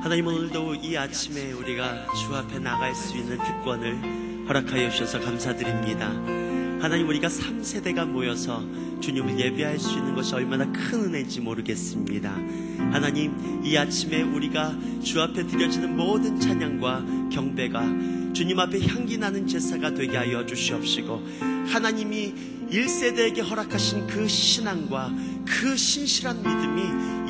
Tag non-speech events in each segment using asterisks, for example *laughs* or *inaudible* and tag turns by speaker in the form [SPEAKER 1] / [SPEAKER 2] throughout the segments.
[SPEAKER 1] 하나님 오늘도 이 아침에 우리가 주 앞에 나갈 수 있는 특권을 허락하여 주셔서 감사드립니다. 하나님 우리가 3세대가 모여서 주님을 예배할 수 있는 것이 얼마나 큰 은혜인지 모르겠습니다. 하나님 이 아침에 우리가 주 앞에 드려지는 모든 찬양과 경배가 주님 앞에 향기 나는 제사가 되게 하여 주시옵시고 하나님이 1세대에게 허락하신 그 신앙과 그 신실한 믿음이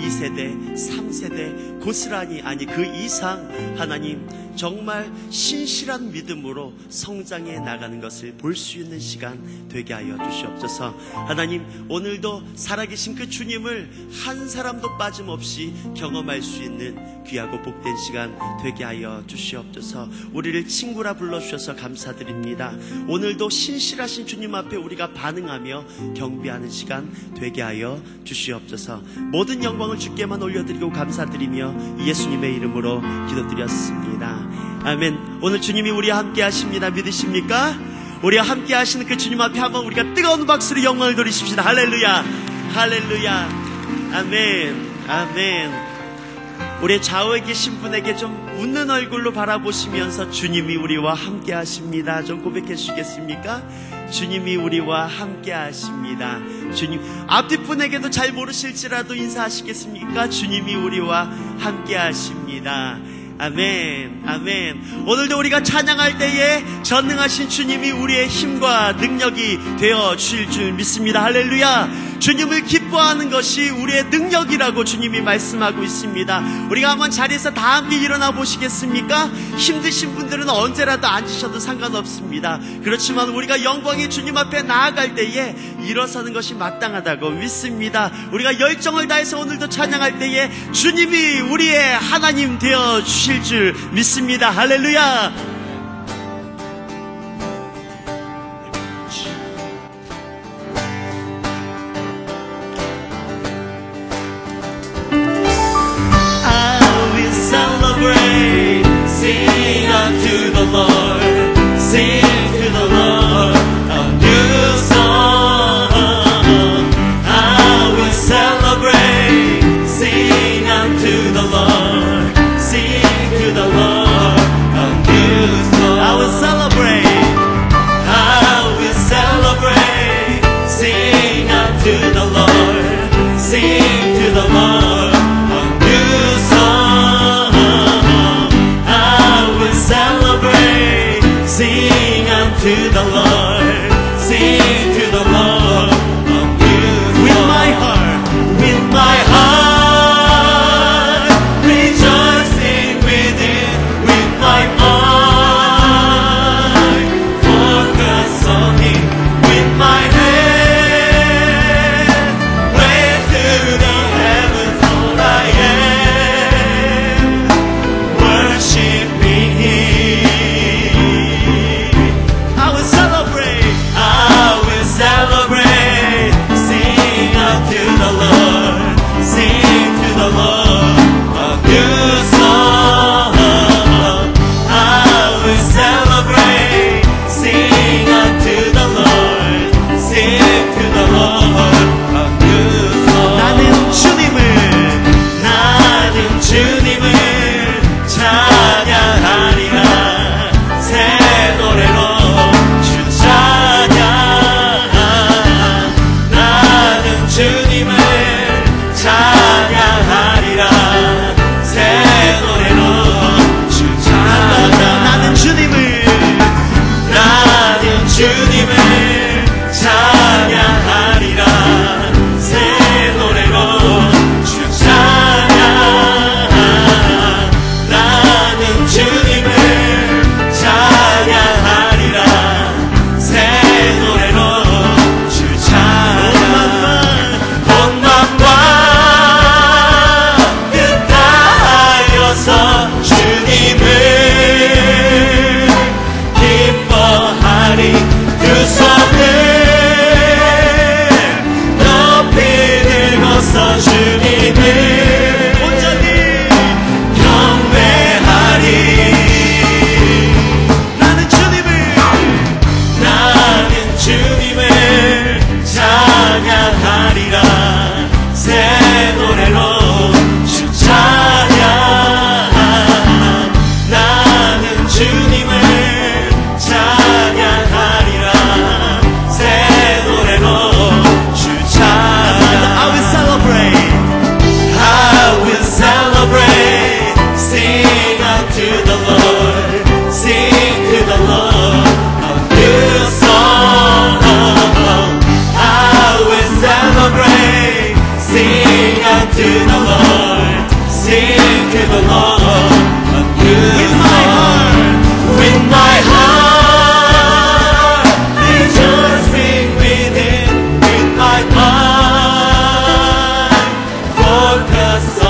[SPEAKER 1] 2세대, 3세대 고스란히 아니 그 이상 하나님 정말 신실한 믿음으로 성장해 나가는 것을 볼 수 있는 시간 되게 하여 주시옵소서. 하나님 오늘도 살아계신 그 주님을 한 사람도 빠짐없이 경험할 수 있는 귀하고 복된 시간 되게 하여 주시옵소서. 우리를 친구라 불러주셔서 감사드립니다. 오늘도 신실하신 주님 앞에 우리가 반응하며 경배하는 시간 되게 하여 주시옵소서. 모든 영광을 주께만 올려드리고 감사드리며 예수님의 이름으로 기도드렸습니다. 아멘. 오늘 주님이 우리와 함께 하십니다. 믿으십니까? 우리와 함께 하시는 그 주님 앞에 한번 우리가 뜨거운 박수로 영광을 돌리십시다. 할렐루야. 할렐루야. 아멘. 아멘. 우리 좌우에 계신 분에게 좀 웃는 얼굴로 바라보시면서 주님이 우리와 함께 하십니다. 좀 고백해 주시겠습니까? 주님이 우리와 함께 하십니다. 주님, 앞뒷 분에게도 잘 모르실지라도 인사하시겠습니까? 주님이 우리와 함께 하십니다. 아멘, 아멘. 오늘도 우리가 찬양할 때에 전능하신 주님이 우리의 힘과 능력이 되어 주실 줄 믿습니다. 할렐루야. 주님을 기뻐하는 것이 우리의 능력이라고 주님이 말씀하고 있습니다. 우리가 한번 자리에서 다 함께 일어나 보시겠습니까? 힘드신 분들은 언제라도 앉으셔도 상관없습니다. 그렇지만 우리가 영광의 주님 앞에 나아갈 때에 일어서는 것이 마땅하다고 믿습니다. 우리가 열정을 다해서 오늘도 찬양할 때에 주님이 우리의 하나님 되어 주실 줄 믿습니다. 할렐루야. sin to the bone. the
[SPEAKER 2] sun.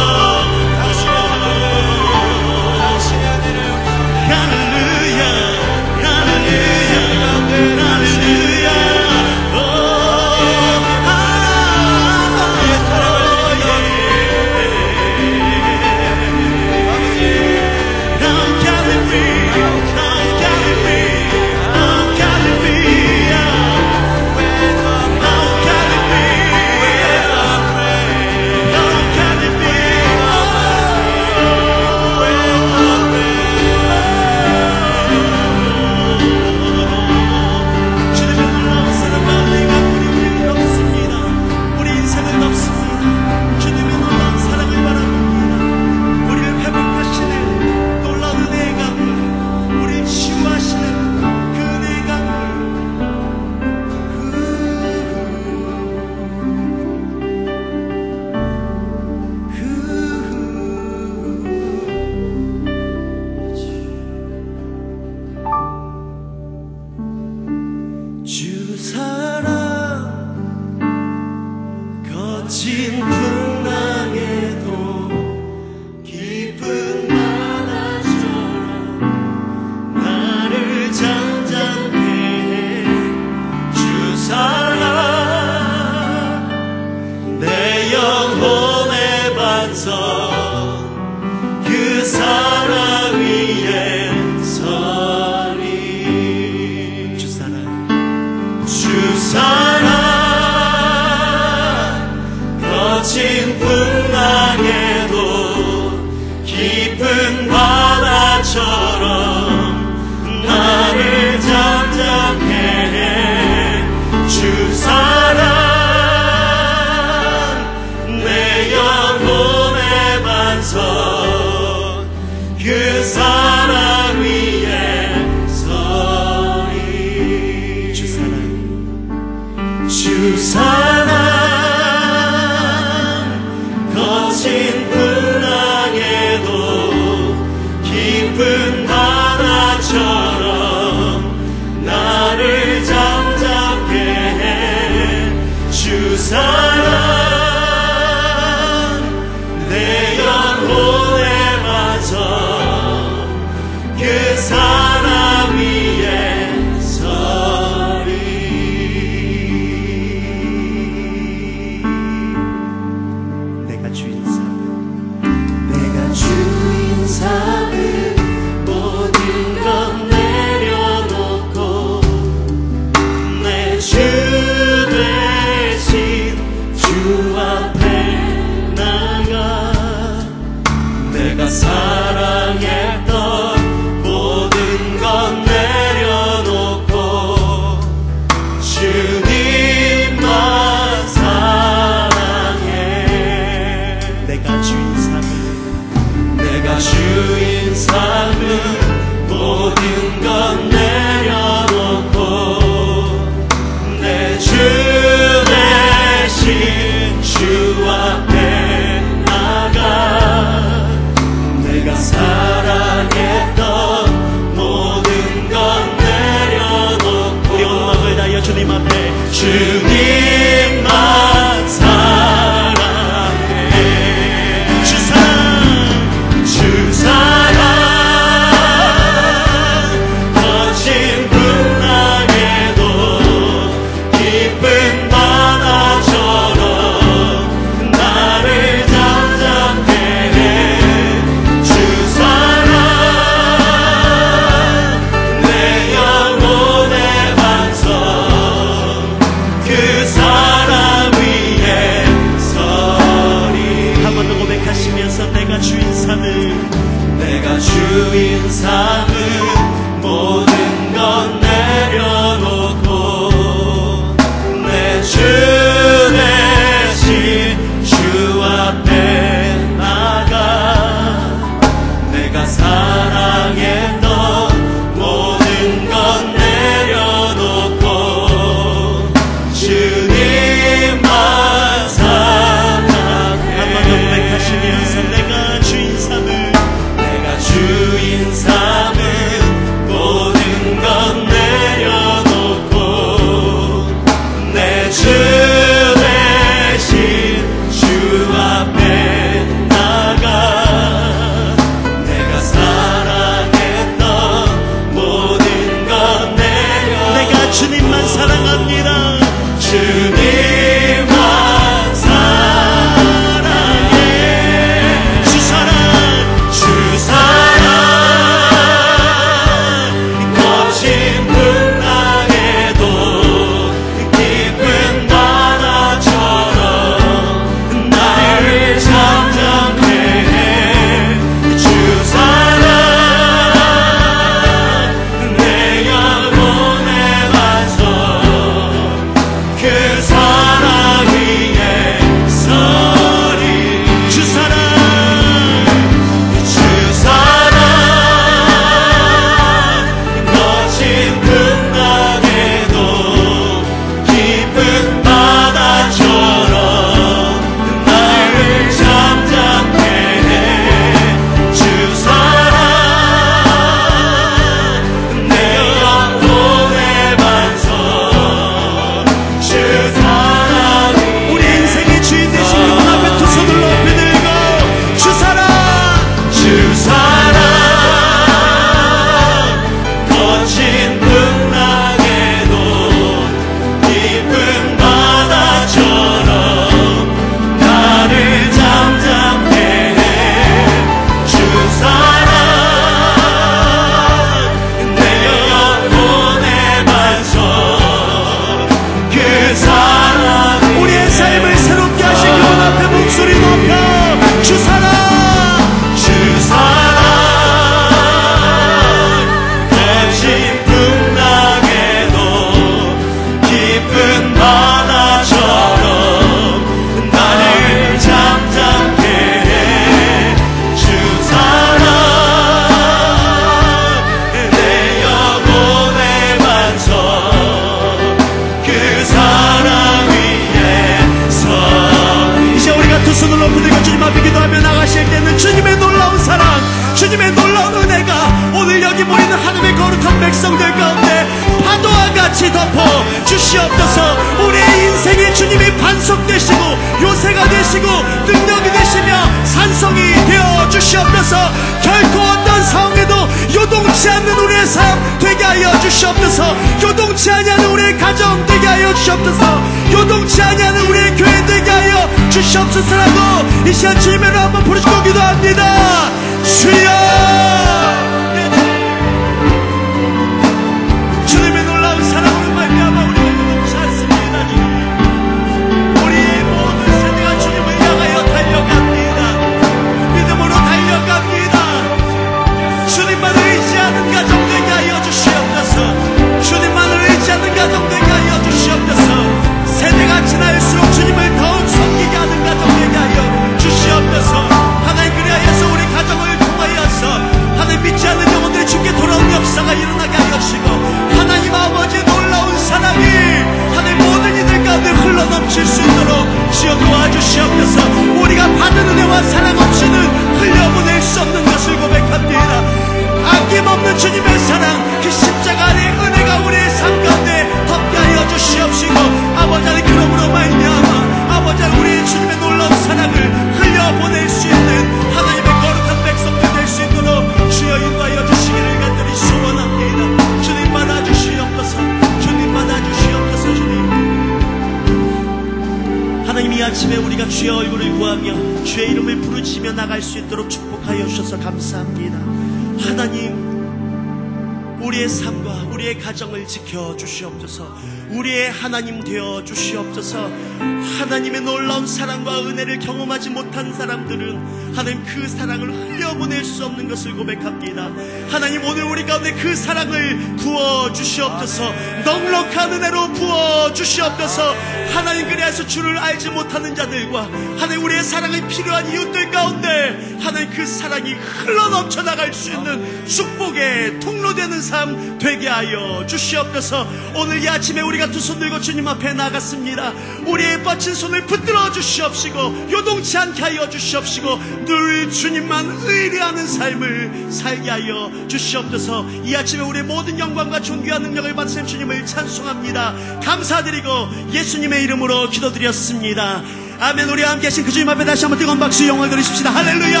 [SPEAKER 2] 그
[SPEAKER 1] 사랑을 흘려보낼 수 없는 것을 고백합니다. 하나님 오늘 우리 가운데 그 사랑을 부어 주시옵소서. 넉넉한 은혜로 부어 주시옵소서. 하나님 그리하여서 주를 알지 못하는 자들과 하나님 우리의 사랑이 필요한 이웃들 가운데 하나님 그 사랑이 흘러 넘쳐 나갈 수 있는 축복의 통로되는 삶 되게 하여 주시옵소서. 오늘 이 아침에 우리가 두 손 들고 주님 앞에 나갔습니다. 우리의 뻗친 손을 붙들어 주시옵시고 요동치 않게 하여 주시옵시고 늘 주님만 의뢰하는 삶을 살게 하여 주시옵소서. 이 아침에 우리의 모든 영광과 존귀한 능력을 받으신 주님을 찬송합니다. 감사드리고 예수님의 이름으로 기도드렸습니다. 아멘. 우리와 함께 하신 그 주님 앞에 다시 한번 뜨거운 박수 영광을 드리십시다. 할렐루야!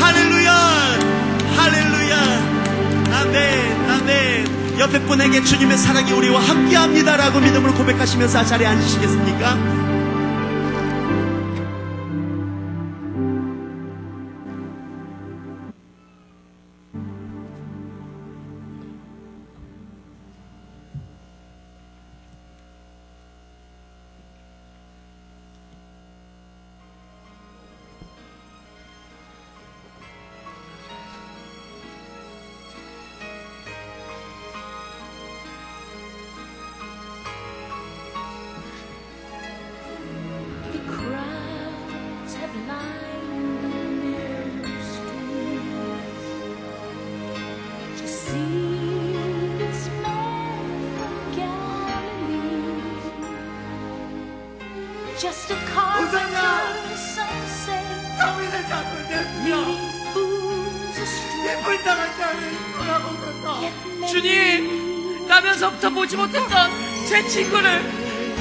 [SPEAKER 1] 할렐루야! 할렐루야! 아멘. 아멘. 옆에 분에게 주님의 사랑이 우리와 함께 합니다라고 믿음으로 고백하시면서 자리에 앉으시겠습니까?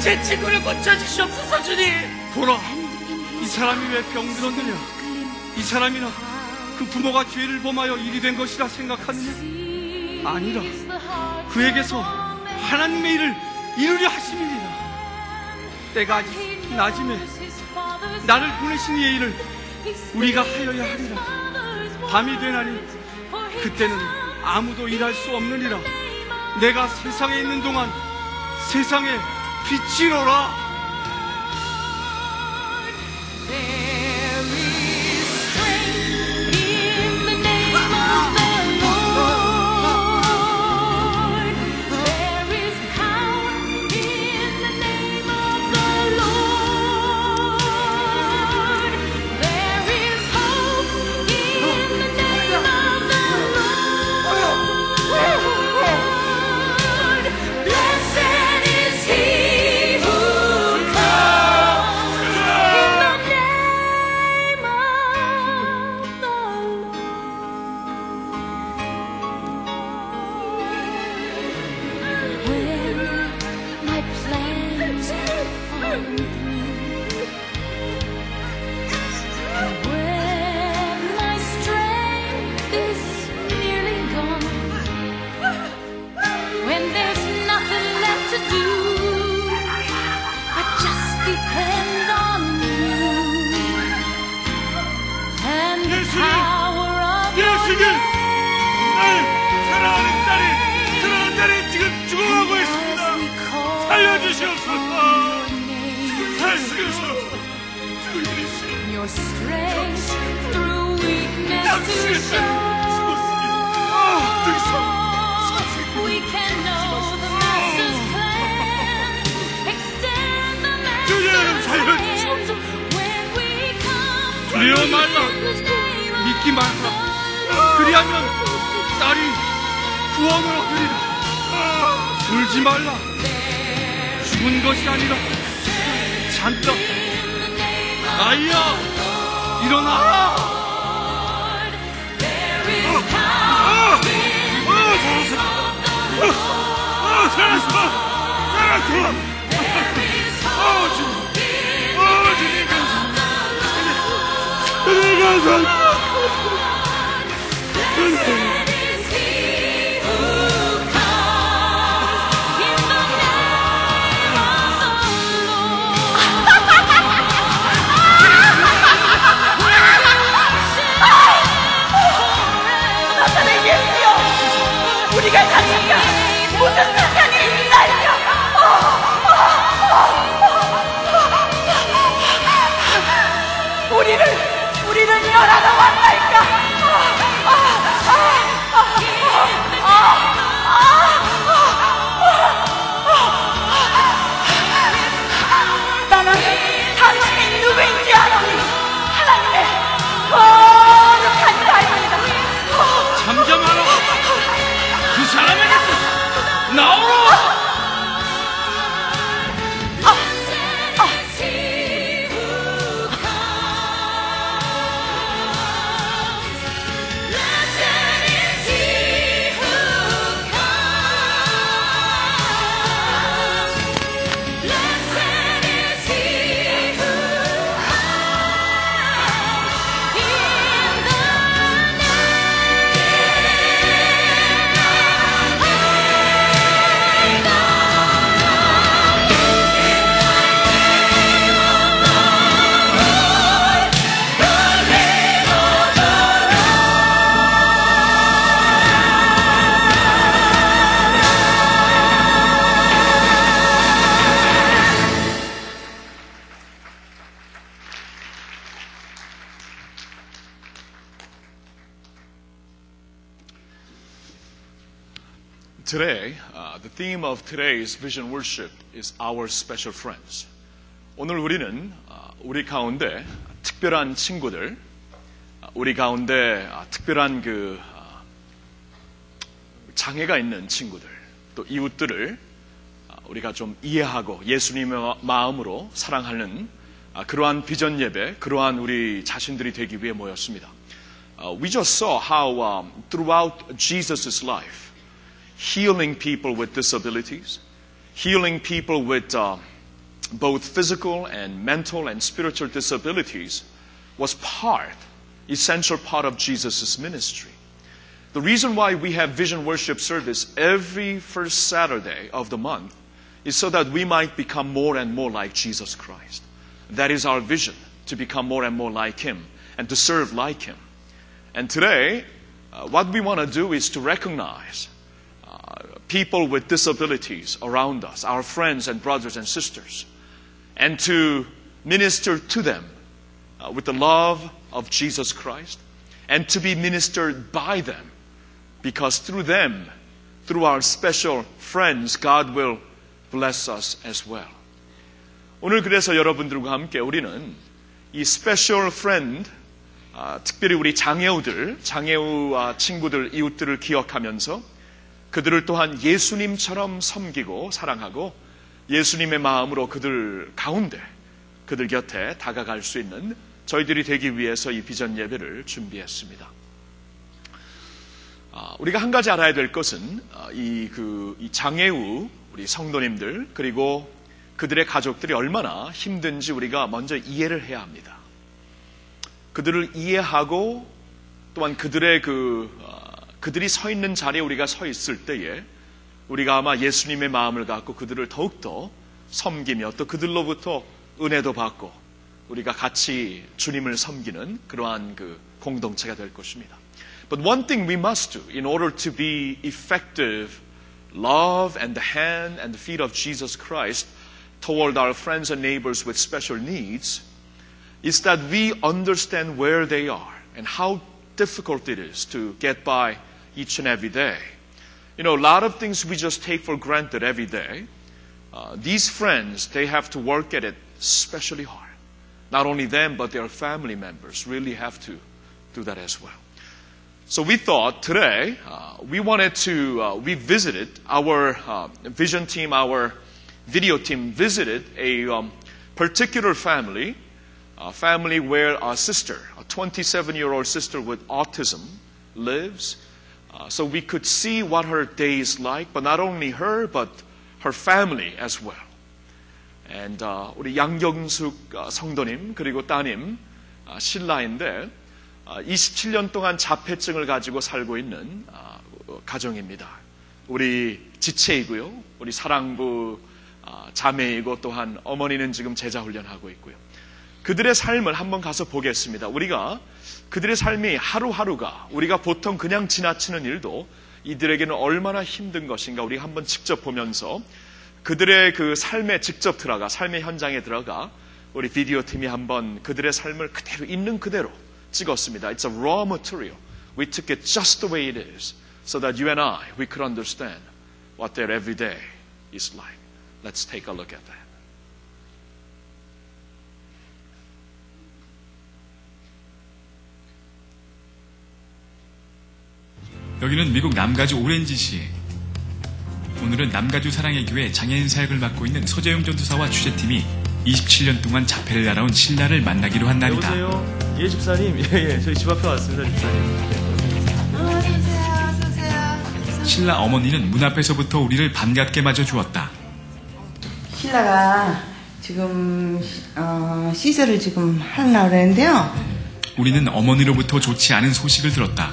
[SPEAKER 3] 제 친구를 고쳐주시옵소서 주님. 보라 이 사람이 왜 병들었느냐? 이 사람이나 그 부모가 죄를 범하여 일이 된 것이라 생각하느냐? 아니라 그에게서 하나님의 일을 이루려 하심이니라. 때가 아직 낮음에 나를 보내신 이의 일을 우리가 하여야 하리라. 밤이 되나니 그때는 아무도 일할 수 없느니라. 내가 세상에 있는 동안 세상에 ピッチーロな Bye.
[SPEAKER 4] Today, uh, the theme of today's vision worship is our special friends. 오늘 우리는 어, 우리 가운데 특별한 친구들, 어, 우리 가운데 아, 특별한 그 아, 장애가 있는 친구들, 또 이웃들을 아, 우리가 좀 이해하고 예수님의 마음으로 사랑하는 아, 그러한 비전 예배, 그러한 우리 자신들이 되기 위해 모였습니다. Uh, we just saw how um, throughout Jesus' life, healing people with disabilities, healing people with uh, both physical and mental and spiritual disabilities was part, essential part of Jesus' ministry. The reason why we have vision worship service every first Saturday of the month is so that we might become more and more like Jesus Christ. That is our vision, to become more and more like Him and to serve like Him. And today, uh, what we want to do is to recognize people with disabilities around us, our friends and brothers and sisters, and to minister to them uh, with the love of Jesus Christ, and to be ministered by them, because through them, through our special friends, God will bless us as well. 오늘 그래서 여러분들과 함께 우리는 이 special friend, 아, 특별히 우리 장애우들, 장애우 아, 친구들, 이웃들을 기억하면서 그들을 또한 예수님처럼 섬기고 사랑하고 예수님의 마음으로 그들 가운데 그들 곁에 다가갈 수 있는 저희들이 되기 위해서 이 비전 예배를 준비했습니다. 아, 우리가 한 가지 알아야 될 것은 아, 이, 그, 이 장애우 우리 성도님들 그리고 그들의 가족들이 얼마나 힘든지 우리가 먼저 이해를 해야 합니다. 그들을 이해하고 또한 그들의 그 어, 그들이 서 있는 자리에 우리가 서 있을 때에 우리가 아마 예수님의 마음을 갖고 그들을 더욱더 섬기며 또 그들로부터 은혜도 받고 우리가 같이 주님을 섬기는 그러한 그 공동체가 될 것입니다. But one thing we must do in order to be effective love and the hand and the feet of Jesus Christ toward our friends and neighbors with special needs is that we understand where they are and how difficult it is to get by each and every day. You know, a lot of things we just take for granted every day. Uh, these friends, they have to work at it especially hard. Not only them, but their family members really have to do that as well. So we thought today uh, we wanted to, uh, we visited our uh, vision team, our video team visited a um, particular family, a family where a sister, a 27 year old sister with autism, lives. Uh, so we could see what her day is like, but not only her, but her family as well. And uh, 우리 양경숙 어, 성도님 그리고 따님 아, 신라인데 아, 27년 동안 자폐증을 가지고 살고 있는 가정입니다. 우리 지체이고요. 우리 사랑부 아, 자매이고 또한 어머니는 지금 제자 훈련하고 있고요. 그들의 삶을 한번 가서 보겠습니다. 우리가 그들의 삶이 하루하루가 우리가 보통 그냥 지나치는 일도 이들에게는 얼마나 힘든 것인가 우리 한번 직접 보면서 그들의 그 삶에 직접 들어가 삶의 현장에 들어가 우리 비디오 팀이 한번 그들의 삶을 그대로 있는 그대로 찍었습니다. It's a raw material. We took it just the way it is so that you and I we could understand what their everyday is like. Let's take a look at that.
[SPEAKER 5] 여기는 미국 남가주 오렌지시. 오늘은 남가주 사랑의 교회 장애인 사역을 맡고 있는 서재용 전도사와 취재팀이 27년 동안 자폐를 알아온 신라를 만나기로 한 날이다.
[SPEAKER 1] 여보세요? 예, 집사님. 예, 예. 저희 집 앞에 왔습니다, 집사님.
[SPEAKER 5] 신라 어머니는 문 앞에서부터 우리를 반갑게 맞아 주었다.
[SPEAKER 6] 신라가 지금 어, 시설을 지금 하려고 그러는데요.
[SPEAKER 5] 우리는 어머니로부터 좋지 않은 소식을 들었다.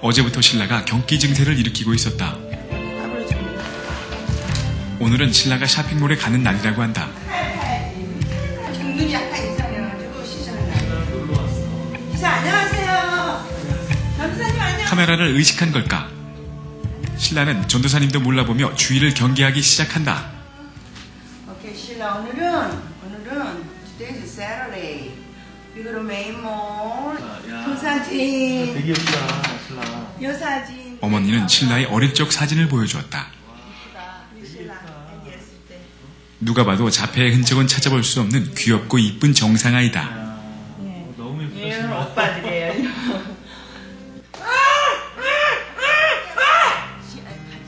[SPEAKER 5] 어제부터 신라가 경기 증세를 일으키고 있었다. 오늘은 신라가 쇼핑몰에 가는 날이라고 한다.
[SPEAKER 6] 눈이 약간 이상해가지고 하려고. 기사 안녕하세요. 전사님 안녕.
[SPEAKER 5] 카메라를 의식한 걸까? 신라는 전도사님도 몰라보며 주위를 경계하기 시작한다.
[SPEAKER 6] 오케이 신라 오늘은 오늘은 today's Saturday. 이거로 메인몰 도사진
[SPEAKER 1] 되게 예쁘다, 신라.
[SPEAKER 6] 여사진.
[SPEAKER 5] 어머니는 신라의 어릴 적 사진을 보여주었다. 누가 봐도 자폐의 흔적은 찾아볼 수 없는 귀엽고 이쁜 정상아이다.
[SPEAKER 1] 너무 예쁘다.
[SPEAKER 6] 예, 오빠들이에요.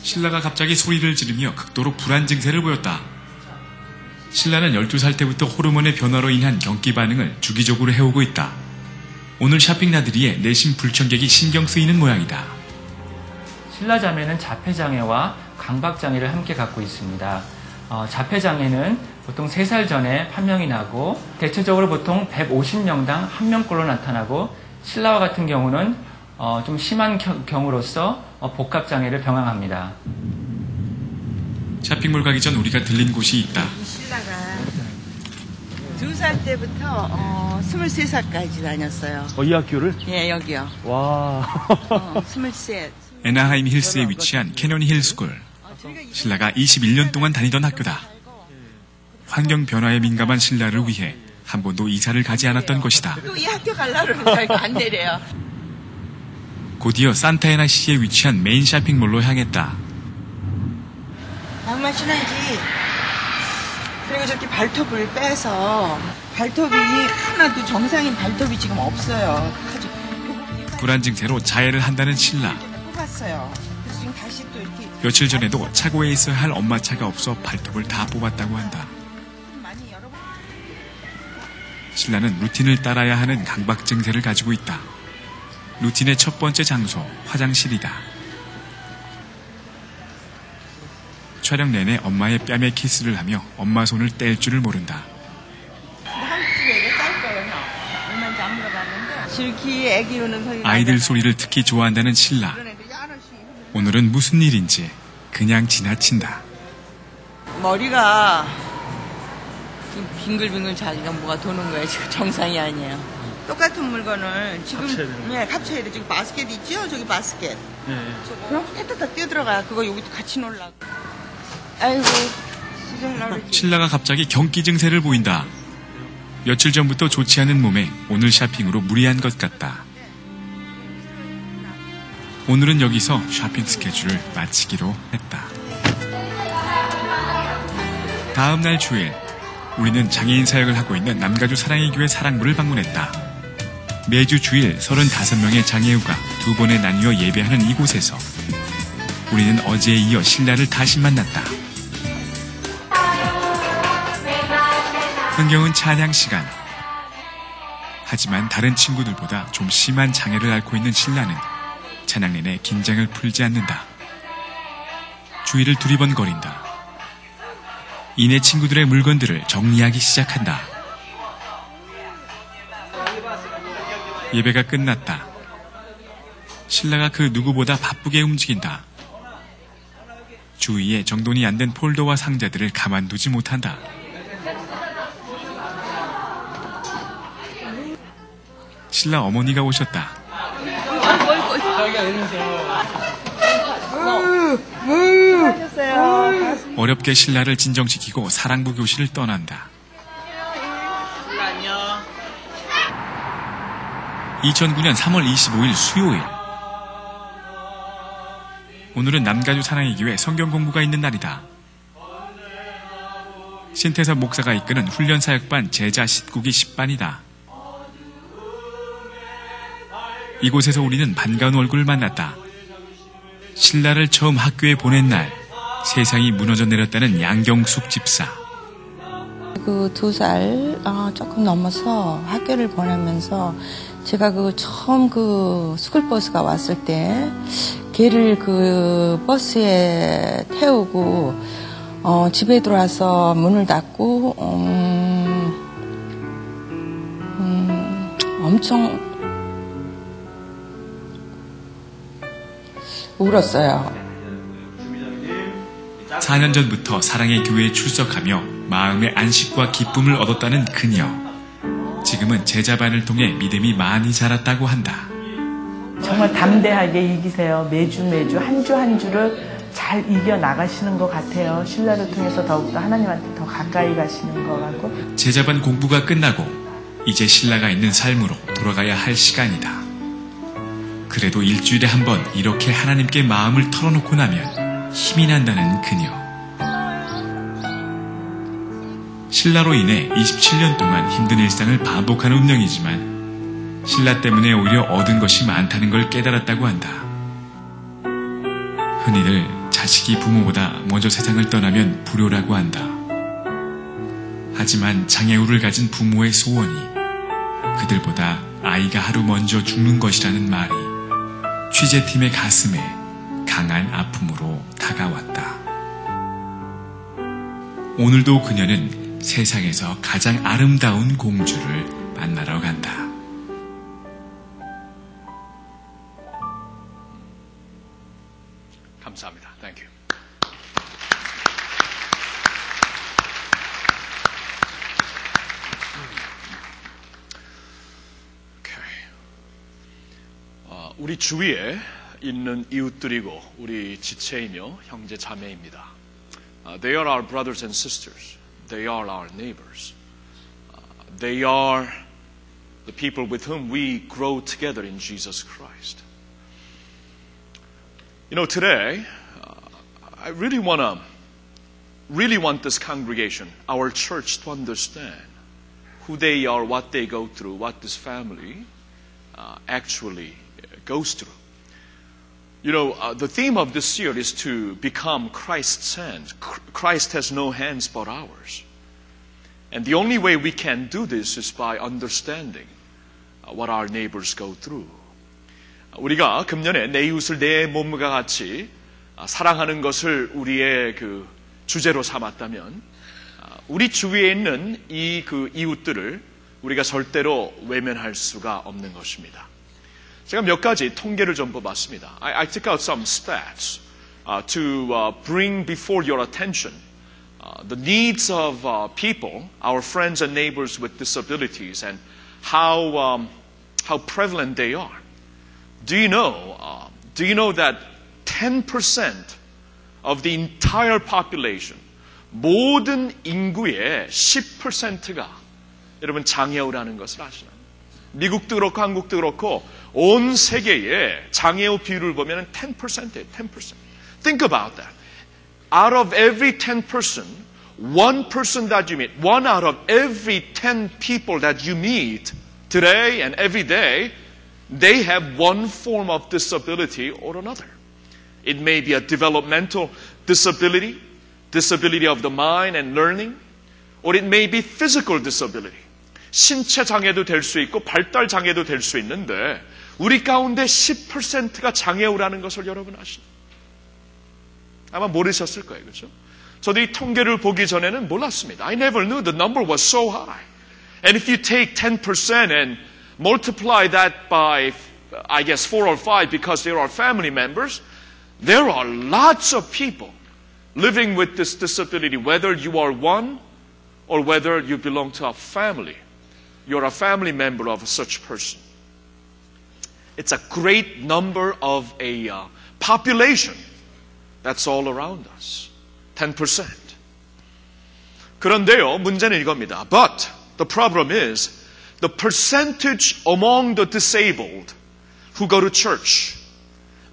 [SPEAKER 5] 신라가 갑자기 소리를 지르며 극도로 불안 증세를 보였다. 신라는 12살 때부터 호르몬의 변화로 인한 경기 반응을 주기적으로 해오고 있다. 오늘 쇼핑 나들이에 내심 불청객이 신경 쓰이는 모양이다.
[SPEAKER 7] 신라자매는 자폐장애와 강박장애를 함께 갖고 있습니다. 어, 자폐장애는 보통 3살 전에 판명이 나고 대체적으로 보통 150명당 1명꼴로 나타나고 신라와 같은 경우는 어, 좀 심한 겨- 경우로서 어, 복합장애를 병행합니다.
[SPEAKER 5] 쇼핑몰 가기 전 우리가 들린 곳이 있다.
[SPEAKER 6] 신라가 두 살 때부터 어, 23살까지 다녔어요.
[SPEAKER 1] 어, 이 학교를?
[SPEAKER 6] 예, 여기요.
[SPEAKER 1] 와.
[SPEAKER 6] 어, *laughs* 23.
[SPEAKER 5] 에나하임 힐스에 위치한 캐년 힐 스쿨. 신라가 21년 동안 다니던 학교다. 환경 변화에 민감한 신라를 위해 한 번도 이사를 가지 않았던 것이다.
[SPEAKER 6] 또이 학교 가려고 그러니까 안 내려요.
[SPEAKER 5] 곧이어 산타에나 시에 위치한 메인 쇼핑몰로 향했다.
[SPEAKER 6] 양말 신어야지. 그리고 저렇게 발톱을 빼서 발톱이 하나도 정상인 발톱이 지금 없어요. 아주
[SPEAKER 5] 불안 증세로 자해를 한다는 신라.
[SPEAKER 6] 뽑았어요. 그래서 지금 다시 또 이렇게
[SPEAKER 5] 며칠 전에도 차고에 있어야 할 엄마 차가 없어 발톱을 다 뽑았다고 한다.
[SPEAKER 6] 많이.
[SPEAKER 5] 신라는 루틴을 따라야 하는 강박 증세를 가지고 있다. 루틴의 첫 번째 장소, 화장실이다. 촬영 내내 엄마의 뺨에 키스를 하며 엄마 손을 뗄 줄을 모른다. 아이들. 소리를 특히 좋아한다는 신라. 오늘은 무슨 일인지 그냥 지나친다.
[SPEAKER 6] 머리가 지금 빙글빙글 자기가 뭐가 도는 거예요. 지금 정상이 아니에요. 똑같은 물건을 지금
[SPEAKER 3] 합쳐야 거예요?
[SPEAKER 6] 예, 합쳐야 돼. 저기 바스켓 있죠? 저기 바스켓.
[SPEAKER 3] 네.
[SPEAKER 6] 그럼 타타타 뛰어들어가. 그거 여기 같이 놀라고. 아이고.
[SPEAKER 5] 신라가 갑자기 경기 증세를 보인다. 며칠 전부터 좋지 않은 몸에 오늘 샤핑으로 무리한 것 같다. 오늘은 여기서 쇼핑 스케줄을 마치기로 했다. 다음 날 주일, 우리는 장애인 사역을 하고 있는 남가주 사랑의 교회 사랑부를 방문했다. 매주 주일 35명의 장애우가 두 번에 나뉘어 예배하는 이곳에서 우리는 어제에 이어 신라를 다시 만났다. 흥경은 찬양 시간. 하지만 다른 친구들보다 좀 심한 장애를 앓고 있는 신라는 찬양 내내 긴장을 풀지 않는다. 주위를 두리번거린다. 이내 친구들의 물건들을 정리하기 시작한다. 예배가 끝났다. 신라가 그 누구보다 바쁘게 움직인다. 주위에 정돈이 안 된 폴더와 상자들을 가만두지 못한다. 신라 어머니가 오셨다. 어렵게 신라를 진정시키고 사랑부 교실을 떠난다. 2009년 3월 25일 수요일. 오늘은 남가주 사랑의 교회 성경 공부가 있는 날이다. 신태섭 목사가 이끄는 훈련사역반 제자 19기 10반이다. 이곳에서 우리는 반가운 얼굴을 만났다. 신라를 처음 학교에 보낸 날, 세상이 무너져 내렸다는 양경숙 집사.
[SPEAKER 8] 그 두살 어, 조금 넘어서 학교를 보내면서 제가 그 처음 그 스쿨버스가 왔을 때 걔를 그 버스에 태우고 어, 집에 들어와서 문을 닫고 음, 음, 엄청 울었어요.
[SPEAKER 5] 4년 전부터 사랑의 교회에 출석하며 마음의 안식과 기쁨을 얻었다는 그녀. 지금은 제자반을 통해 믿음이 많이 자랐다고 한다.
[SPEAKER 9] 정말 담대하게 이기세요. 매주 매주 한 주한 주를 잘 이겨 나가시는 것 같아요. 신라를 통해서 더욱더 하나님한테 더 가까이 가시는 것 같고
[SPEAKER 5] 제자반 공부가 끝나고 이제 신라가 있는 삶으로 돌아가야 할 시간이다. 그래도 일주일에 한 번 이렇게 하나님께 마음을 털어놓고 나면 힘이 난다는 그녀. 신라로 인해 27년 동안 힘든 일상을 반복하는 운명이지만 신라 때문에 오히려 얻은 것이 많다는 걸 깨달았다고 한다. 흔히들 자식이 부모보다 먼저 세상을 떠나면 불효라고 한다. 하지만 장애우를 가진 부모의 소원이 그들보다 아이가 하루 먼저 죽는 것이라는 말이 취재팀의 가슴에 강한 아픔으로 다가왔다. 오늘도 그녀는 세상에서 가장 아름다운 공주를 만나러 간다.
[SPEAKER 4] 우리 주위에 있는 이웃들이고 우리 지체이며 형제 자매입니다. Uh, they are our brothers and sisters. They are our neighbors. Uh, they are the people with whom we grow together in Jesus Christ. You know, today, uh, I really want to, really want this congregation, our church, to understand who they are, what they go through, what this family uh, actually goes through. You know, uh, the theme of this year is to become Christ's hands. Chr- Christ has no hands but ours. And the only way we can do this is by understanding uh, what our neighbors go through. 우리가 금년에 내 이웃을 내 몸과 같이 아, 사랑하는 것을 우리의 그 주제로 삼았다면 아, 우리 주위에 있는 이 그 이웃들을 우리가 절대로 외면할 수가 없는 것입니다. 제가 몇 가지 통계를 좀 뽑았습니다. I, I took out some stats uh, to uh, bring before your attention uh, the needs of uh, people, our friends and neighbors with disabilities, and how um, how prevalent they are. Do you know? Uh, do you know that 10% of the entire population, 모든 인구의 10%가 여러분 장애우라는 것을 아시나요? 미국도 그렇고 한국도 그렇고 온 세계의 장애우 비율을 보면 10%예요. 10%. Think about that. Out of every 10 person, one person that you meet, one out of every 10 people that you meet today and every day, they have one form of disability or another. It may be a developmental disability, disability of the mind and learning, or it may be physical disability. 신체 장애도 될 수 있고 발달 장애도 될 수 있는데 우리 가운데 10%가 장애우라는 것을 여러분 아시나요? 아마 모르셨을 거예요. 그렇죠? 저도 이 통계를 보기 전에는 몰랐습니다. I never knew the number was so high. And if you take 10% and multiply that by I guess 4 or 5 because there are family members, there are lots of people living with this disability whether you are one or whether you belong to a family. You're a family member of such person. It's a great number of a uh, population that's all around us. 10%. 그런데요, 문제는 이겁니다. But the problem is the percentage among the disabled who go to church,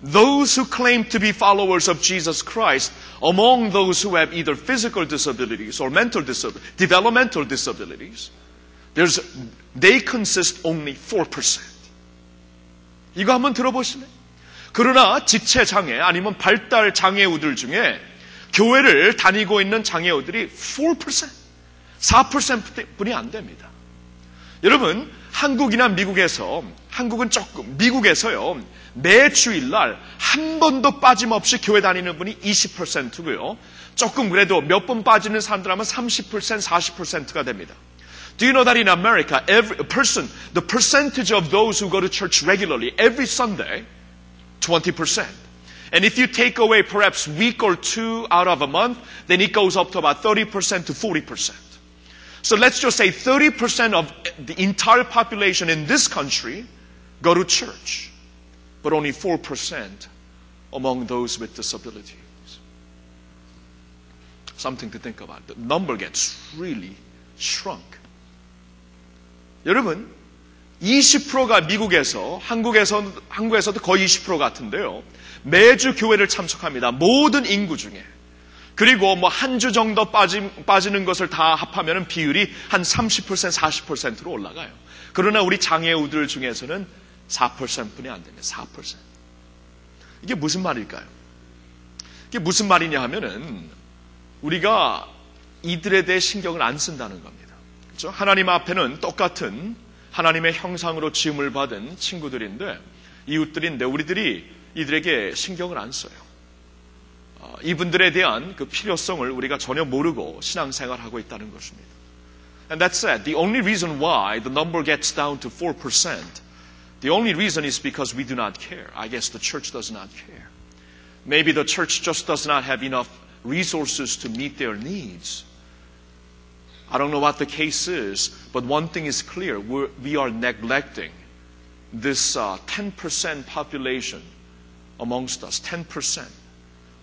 [SPEAKER 4] those who claim to be followers of Jesus Christ, among those who have either physical disabilities or mental disabilities, developmental disabilities, there's, they consist only 4%. 이거 한번 들어보실래요? 그러나 지체 장애 아니면 발달 장애우들 중에 교회를 다니고 있는 장애우들이 4%, 4%뿐이 안 됩니다. 여러분, 한국이나 미국에서, 한국은 조금, 미국에서요, 매 주일날 한 번도 빠짐없이 교회 다니는 분이 20%고요. 조금 그래도 몇 번 빠지는 사람들 하면 30%, 40%가 됩니다. Do you know that in America, every person, the percentage of those who go to church regularly every Sunday, 20%. And if you take away perhaps week or two out of a month, then it goes up to about 30% to 40%. So let's just say 30% of the entire population in this country go to church, but only 4% among those with disabilities. Something to think about. The number gets really shrunk. 여러분, 20%가 미국에서, 한국에서, 한국에서도 거의 20% 같은데요. 매주 교회를 참석합니다. 모든 인구 중에. 그리고 뭐 한 주 정도 빠지, 빠지는 것을 다 합하면 비율이 한 30%, 40%로 올라가요. 그러나 우리 장애우들 중에서는 4%뿐이 안 됩니다. 4%. 이게 무슨 말일까요? 이게 무슨 말이냐 하면은 우리가 이들에 대해 신경을 안 쓴다는 겁니다. 그렇죠? 하나님 앞에는 똑같은 하나님의 형상으로 지음을 받은 친구들인데 이웃들인데 우리들이 이들에게 신경을 안 써요. 어, 이분들에 대한 그 필요성을 우리가 전혀 모르고 신앙생활하고 있다는 것입니다. And that's it. The only reason why the number gets down to 4%, the only reason is because we do not care. I guess the church does not care. Maybe the church just does not have enough resources to meet their needs. I don't know what the case is, but one thing is clear. We're, we are neglecting this uh, 10% population amongst us. 10%.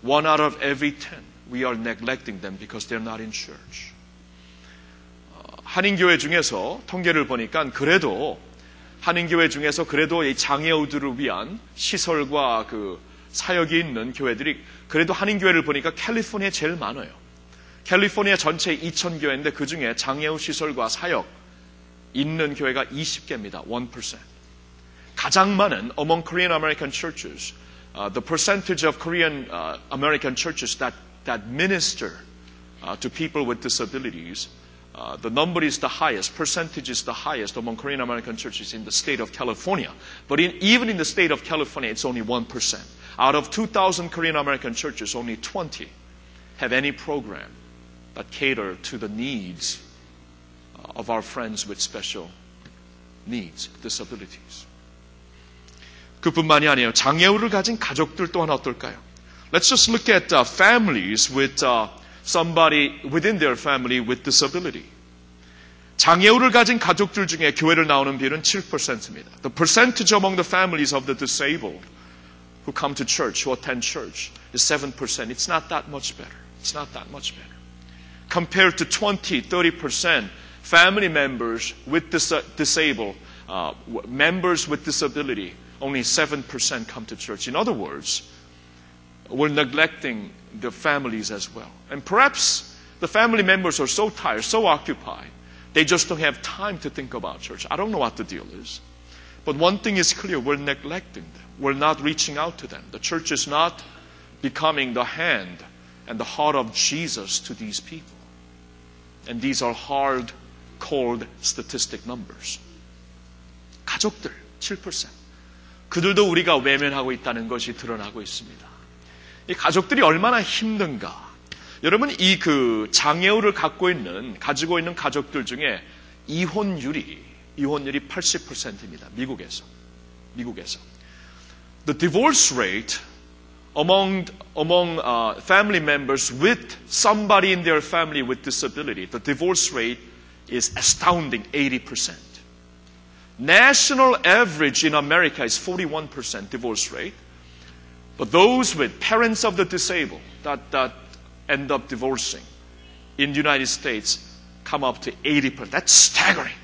[SPEAKER 4] One out of every 10. We are neglecting them because they're not in church. 어, 한인교회 중에서 통계를 보니까 그래도 한인교회 중에서 그래도 이 장애우들을 위한 시설과 그 사역이 있는 교회들이 그래도 한인교회를 보니까 캘리포니아에 제일 많아요. 캘리포니아 전체 2,000교회인데 그 중에 장애우 시설과 사역 있는 교회가 20개입니다. 1%. 가장 많은 among Korean American churches, uh, the percentage of Korean uh, American churches that, that minister uh, to people with disabilities, uh, the number is the highest, percentage is the highest among Korean American churches in the state of California. But in, even in the state of California, it's only 1%. Out of 2,000 Korean American churches, only 20 have any program that cater to the needs of our friends with special needs, disabilities. 그뿐만이 아니에요. 장애우를 가진 가족들 또한 어떨까요? Let's just look at uh, families with uh, somebody within their family with disability. 장애우를 가진 가족들 중에 교회를 나오는 비율은 7%입니다. The percentage among the families of the disabled who come to church, who attend church, is 7%. It's not that much better. It's not that much better. Compared to 20, 30% family members with dis- disabled, uh, members with disability, only 7% come to church. In other words, we're neglecting the families as well. And perhaps the family members are so tired, so occupied, they just don't have time to think about church. I don't know what the deal is. But one thing is clear we're neglecting them. We're not reaching out to them. The church is not becoming the hand and the heart of Jesus to these people. And these are hard, cold statistic numbers. 가족들 7%. 그들도 우리가 외면하고 있다는 것이 드러나고 있습니다. 이 가족들이 얼마나 힘든가. 여러분 이 그 장애우를 갖고 있는 가지고 있는 가족들 중에 이혼율이 이혼율이 80%입니다. 미국에서. 미국에서. The divorce rate among among uh, family members with somebody in their family with disability, the divorce rate is astounding 80%. National average in America is 41% divorce rate. But those with parents of the disabled that, that end up divorcing in the United States come up to 80%. That's staggering.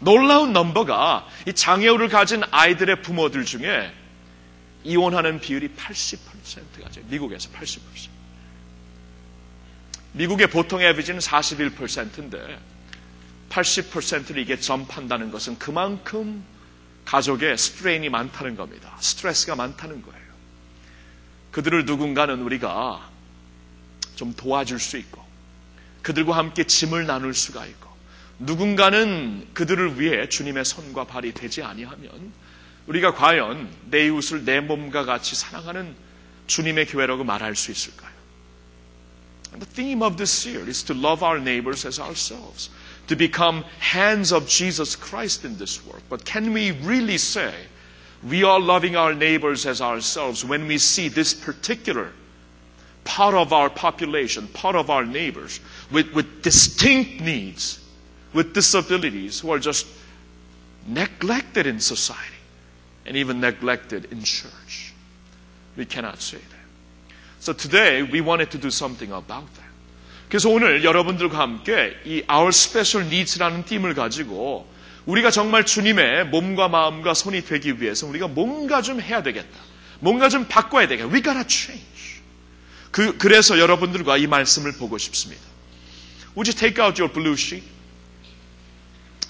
[SPEAKER 4] 놀라운 넘버가 이 장애우를 가진 아이들의 부모들 중에 이혼하는 비율이 80%가 돼요. 미국에서 80%. 미국의 보통 에비지는 41%인데 80%를 이게 점판다는 것은 그만큼 가족에 스트레인이 많다는 겁니다. 스트레스가 많다는 거예요. 그들을 누군가는 우리가 좀 도와줄 수 있고 그들과 함께 짐을 나눌 수가 있고 누군가는 그들을 위해 주님의 손과 발이 되지 아니하면 우리가 과연 내 이웃을 내 몸과 같이 사랑하는 주님의 교회라고 말할 수 있을까요? And the theme of this year is to love our neighbors as ourselves, to become hands of Jesus Christ in this world. But can we really say we are loving our neighbors as ourselves when we see this particular part of our population, part of our neighbors with, with distinct needs, with disabilities who are just neglected in society And even neglected in church? We cannot say that. So today we wanted to do something about that. 그래서 오늘 여러분들과 함께 이 Our Special Needs라는 theme을 가지고 우리가 정말 주님의 몸과 마음과 손이 되기 위해서 우리가 뭔가 좀 해야 되겠다. 뭔가 좀 바꿔야 되겠다. We gotta change. 그, 그래서 여러분들과 이 말씀을 보고 싶습니다. Would you take out your blue sheet?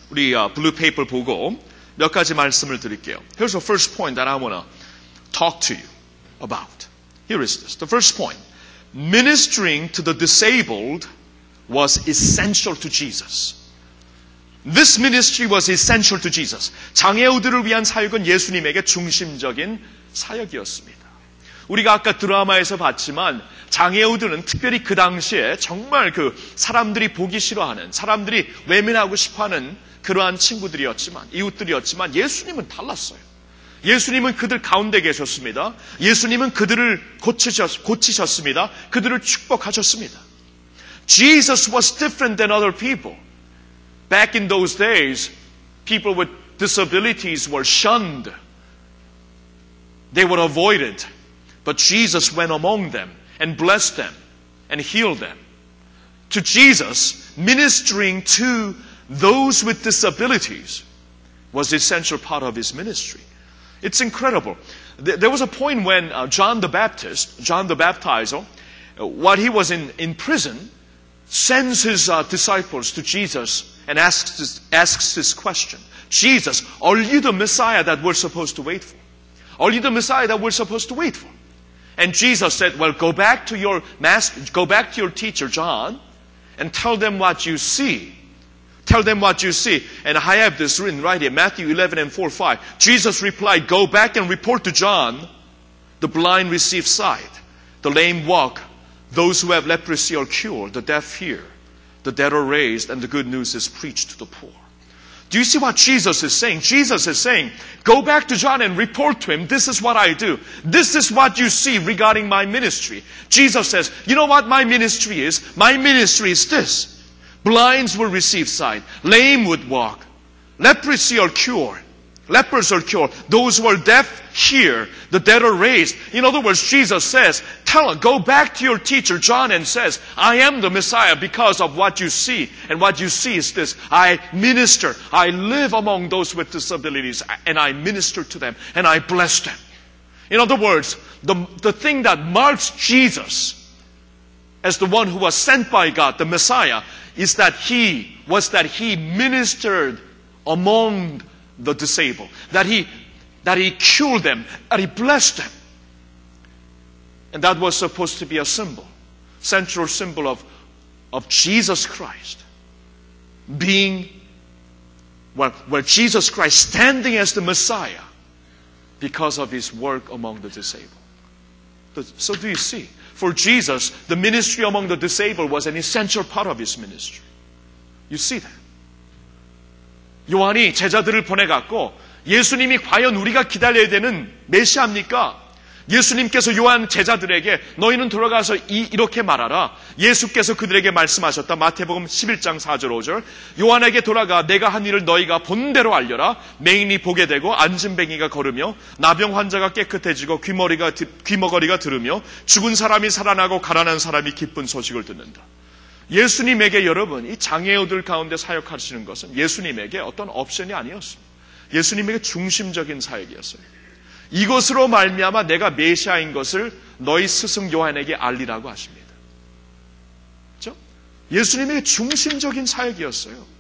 [SPEAKER 4] 우리 어, blue paper 보고 몇 가지 말씀을 드릴게요. Here's the first point that I want to talk to you about. Here is this. The first point. Ministering to the disabled was essential to Jesus. This ministry was essential to Jesus. 장애우들을 위한 사역은 예수님에게 중심적인 사역이었습니다. 우리가 아까 드라마에서 봤지만 장애우들은 특별히 그 당시에 정말 그 사람들이 보기 싫어하는 사람들이 외면하고 싶어하는 그러한 친구들이었지만 이웃들이었지만 예수님은 달랐어요. 예수님은 그들 가운데 계셨습니다. 예수님은 그들을 고치셨, 고치셨습니다. 그들을 축복하셨습니다. Jesus was different than other people. Back in those days, people with disabilities were shunned. They were avoided. But Jesus went among them and blessed them and healed them. To Jesus, ministering to those with disabilities was the essential part of his ministry. It's incredible. There was a point when uh, John the Baptist, John the Baptizer, uh, while he was in, in prison, sends his uh, disciples to Jesus and asks this, asks this question Jesus, are you the Messiah that we're supposed to wait for? Are you the Messiah that we're supposed to wait for? And Jesus said, Well, go back to your master, go back to your teacher, John, and tell them what you see. Tell them what you see. And I have this written right here, Matthew 11 and 4, 5. Jesus replied, Go back and report to John, the blind receive sight, the lame walk, those who have leprosy are cured, the deaf hear, the dead are raised, and the good news is preached to the poor. Do you see what Jesus is saying? Jesus is saying, go back to John and report to him, this is what I do. This is what you see regarding my ministry. Jesus says, you know what my ministry is? My ministry is this. Blinds will receive sight. Lame would walk. Leprosy are cured. Lepers are cured. Those who are deaf hear. The dead are raised. In other words, Jesus says, tell go back to your teacher, John, and says, I am the Messiah because of what you see. And what you see is this. I minister. I live among those with disabilities and I minister to them and I bless them. In other words, the, the thing that marks Jesus as the one who was sent by God, the Messiah, is that he was that he ministered among the disabled, that he that he cured them, that he blessed them. And that was supposed to be a symbol, central symbol of, of Jesus Christ being well, well, Jesus Christ standing as the Messiah because of his work among the disabled. So do you see? For Jesus, the ministry among the disabled was an essential part of his ministry. You see that? 요한이 제자들을 보내갖고 예수님이 과연 우리가 기다려야 되는 메시아입니까? 예수님께서 요한 제자들에게 너희는 돌아가서 이, 이렇게 말하라. 예수께서 그들에게 말씀하셨다. 마태복음 11장 4절 5절. 요한에게 돌아가 내가 한 일을 너희가 본대로 알려라. 맹인이 보게 되고 앉은뱅이가 걸으며 나병 환자가 깨끗해지고 귀머리가 귀머거리가 들으며 죽은 사람이 살아나고 가난한 사람이 기쁜 소식을 듣는다. 예수님에게 여러분 이 장애우들 가운데 사역하시는 것은 예수님에게 어떤 옵션이 아니었습니다. 예수님에게 중심적인 사역이었어요. 이것으로 말미암아 내가 메시아인 것을 너희 스승 요한에게 알리라고 하십니다. 그렇죠? 예수님의 중심적인 사역이었어요.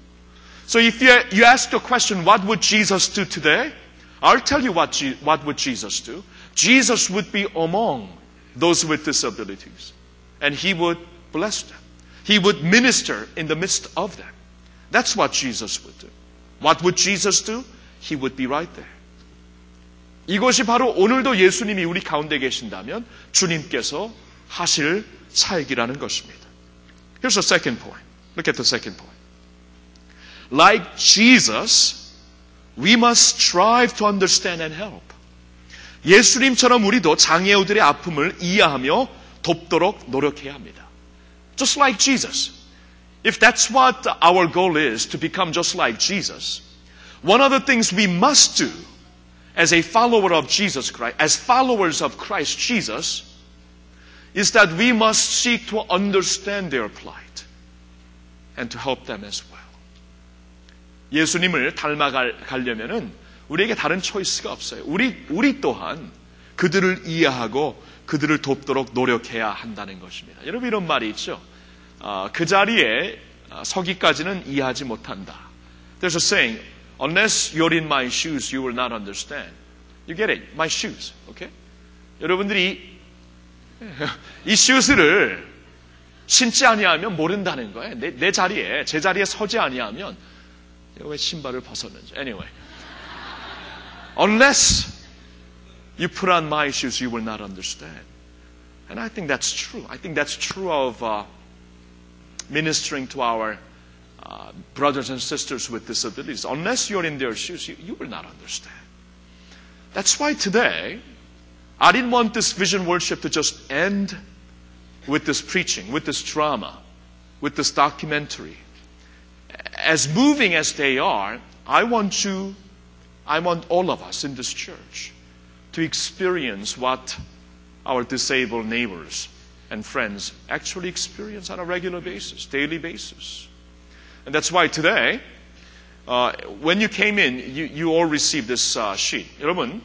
[SPEAKER 4] So if you, you ask the question, what would Jesus do today? I'll tell you what, what would Jesus do. Jesus would be among those with disabilities. And he would bless them. He would minister in the midst of them. That's what Jesus would do. What would Jesus do? He would be right there. 이것이 바로 오늘도 예수님이 우리 가운데 계신다면 주님께서 하실 사역이라는 것입니다. Here's the second point. Look at the second point. Like Jesus, we must strive to understand and help. 예수님처럼 우리도 장애우들의 아픔을 이해하며 돕도록 노력해야 합니다. Just like Jesus. If that's what our goal is, to become just like Jesus, one of the things we must do as a follower of Jesus Christ, as followers of Christ Jesus, is that we must seek to understand their plight and to help them as well. 예수님을 닮아가려면은 우리에게 다른 초이스가 없어요. 우리, 우리 또한 그들을 이해하고 그들을 돕도록 노력해야 한다는 것입니다. 여러분 이런 말이 있죠. 어, 그 자리에 서기까지는 이해하지 못한다. There's a saying, unless you're in my shoes, you will not understand. You get it? My shoes. Okay? 여러분들이 *laughs* 이 shoes를 신지 아니하면 모른다는 거예요. 내, 내 자리에, 제 자리에 서지 아니하면 왜 신발을 벗었는지. Anyway. Unless you put on my shoes, you will not understand. And I think that's true. I think that's true of uh, ministering to our uh, brothers and sisters with disabilities. Unless you're in their shoes, you, you will not understand. That's why today, I didn't want this vision worship to just end with this preaching, with this drama, with this documentary. As moving as they are, I want you, I want all of us in this church to experience what our disabled neighbors and friends actually experience on a regular basis, daily basis. And that's why today, uh, when you came in, you, you all received this uh, sheet. 여러분,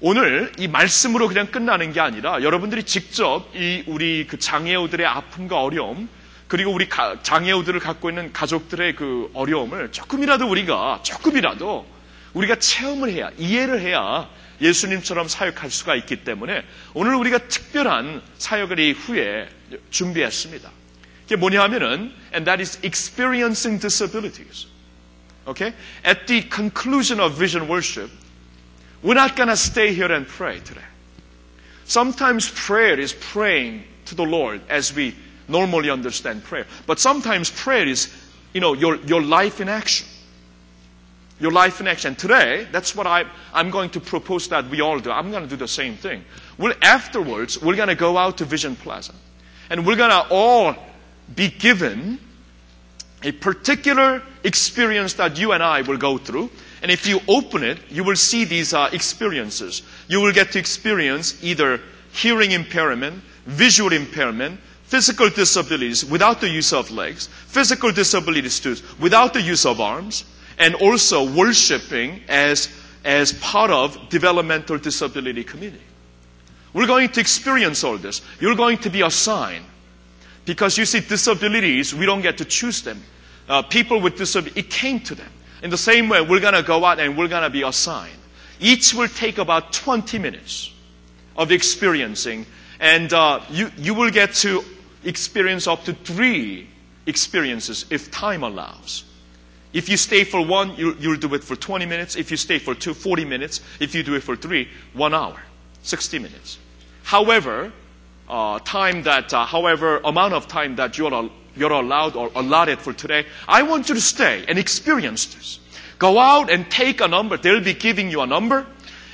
[SPEAKER 4] 오늘 이 말씀으로 그냥 끝나는 게 아니라 여러분들이 직접 이 우리 그 장애우들의 아픔과 어려움, 그리고 우리 가, 장애우들을 갖고 있는 가족들의 그 어려움을 조금이라도 우리가, 조금이라도 우리가 체험을 해야, 이해를 해야 예수님처럼 사역할 수가 있기 때문에 오늘 우리가 특별한 사역을 이 후에 준비했습니다. 이게 뭐냐 하면은, and that is experiencing disabilities. Okay? At the conclusion of vision worship, we're not going to stay here and pray today. Sometimes prayer is praying to the Lord as we normally understand prayer. But sometimes prayer is, you know, your, your life in action. your life in action. Today, that's what I, I'm going to propose that we all do. I'm going to do the same thing. We'll, afterwards, we're going to go out to Vision Plaza. And we're going to all be given a particular experience that you and I will go through. And if you open it, you will see these uh, experiences. You will get to experience either hearing impairment, visual impairment, physical disabilities without the use of legs, physical disabilities too, without the use of arms, and also worshiping as, as part of developmental disability community. We're going to experience all this. You're going to be assigned. Because you see, disabilities, we don't get to choose them. Uh, people with disabilities, it came to them. In the same way, we're going to go out and we're going to be assigned. Each will take about 20 minutes of experiencing, and uh, you, you will get to experience up to three experiences if time allows. If you stay for one, you'll, you'll do it for 20 minutes. If you stay for two, 40 minutes. If you do it for three, one hour, 60 minutes. However, uh, time that, uh, however, amount of time that you're, you're allowed or allotted for today, I want you to stay and experience this. Go out and take a number. They'll be giving you a number.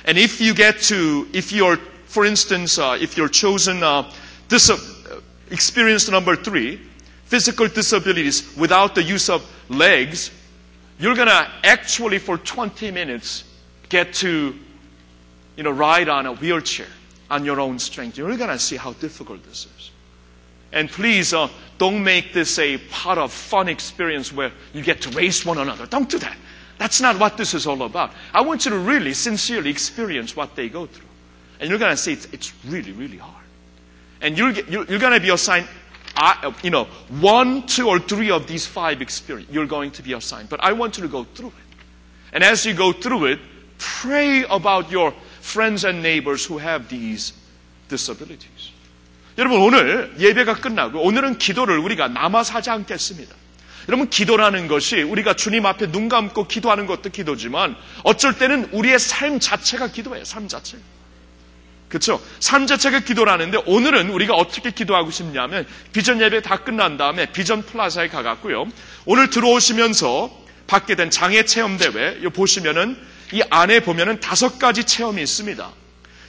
[SPEAKER 4] And if you get to, if you're, for instance, uh, if you're chosen uh, dis- uh, experience number three, physical disabilities without the use of legs, you're going to actually for 20 minutes get to, you know, ride on a wheelchair on your own strength. You're going to see how difficult this is. And please uh, don't make this a part of fun experience where you get to race one another. Don't do that. That's not what this is all about. I want you to really sincerely experience what they go through. And you're going to see it's, it's really, really hard. And you're, you're, you're going to be assigned, uh, you know, one, two, or three of these five experience. You're going to be assigned. But I want you to go through it. And as you go through it, pray about your friends and neighbors who have these disabilities. 여러분 오늘 예배가 끝나고 오늘은 기도를 우리가 남아서 하지 않겠습니다. 여러분 기도라는 것이 우리가 주님 앞에 눈 감고 기도하는 것도 기도지만 어쩔 때는 우리의 삶 자체가 기도예요. 삶 자체. 그렇죠? 삶 자체가 기도라는데 오늘은 우리가 어떻게 기도하고 싶냐면 비전 예배 다 끝난 다음에 비전 플라자에 가갖고요. 오늘 들어오시면서 받게 된 장애 체험 대회 이 보시면은 이 안에 보면은 다섯 가지 체험이 있습니다.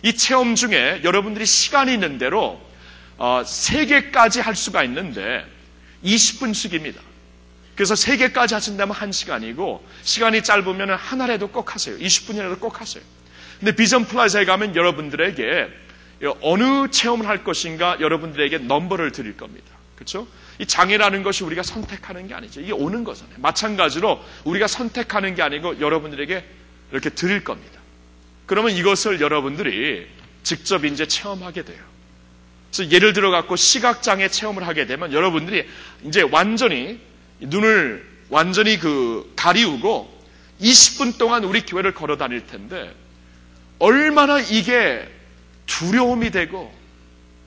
[SPEAKER 4] 이 체험 중에 여러분들이 시간이 있는 대로 어, 세 개까지 할 수가 있는데 20분씩입니다. 그래서 세 개까지 하신다면 한 시간이고 시간이 짧으면 하나라도 꼭 하세요. 20분이라도 꼭 하세요. 근데 비전 플라자에 가면 여러분들에게 어느 체험을 할 것인가 여러분들에게 넘버를 드릴 겁니다. 그렇죠? 이 장애라는 것이 우리가 선택하는 게 아니죠. 이게 오는 거잖아요. 마찬가지로 우리가 선택하는 게 아니고 여러분들에게 이렇게 드릴 겁니다. 그러면 이것을 여러분들이 직접 이제 체험하게 돼요. 그래서 예를 들어 갖고 시각장애 체험을 하게 되면 여러분들이 이제 완전히 눈을 완전히 그 가리우고 20분 동안 우리 교회를 걸어 다닐 텐데 얼마나 이게 두려움이 되고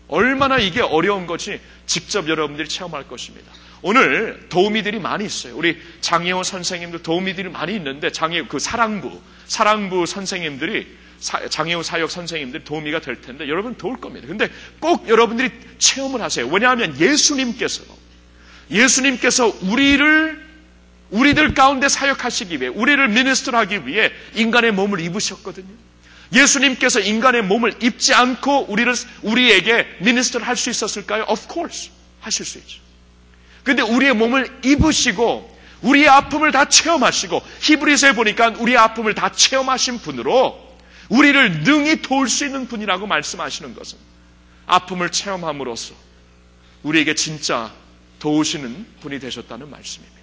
[SPEAKER 4] 얼마나 이게 어려운 것이 직접 여러분들이 체험할 것입니다. 오늘 도우미들이 많이 있어요. 우리 장혜원 선생님들 도우미들이 많이 있는데 장애 그 사랑부 사랑부 선생님들이 사, 장애우 사역 선생님들이 도우미가 될 텐데 여러분 도울 겁니다. 근데 꼭 여러분들이 체험을 하세요. 왜냐하면 예수님께서 예수님께서 우리를 우리들 가운데 사역하시기 위해 우리를 미니스트하기 위해 인간의 몸을 입으셨거든요. 예수님께서 인간의 몸을 입지 않고 우리를 우리에게 미니스트를 할 수 있었을까요? Of course 하실 수 있죠. 근데 우리의 몸을 입으시고 우리의 아픔을 다 체험하시고 히브리서에 보니까 우리의 아픔을 다 체험하신 분으로 우리를 능히 도울 수 있는 분이라고 말씀하시는 것은 아픔을 체험함으로써 우리에게 진짜 도우시는 분이 되셨다는 말씀입니다.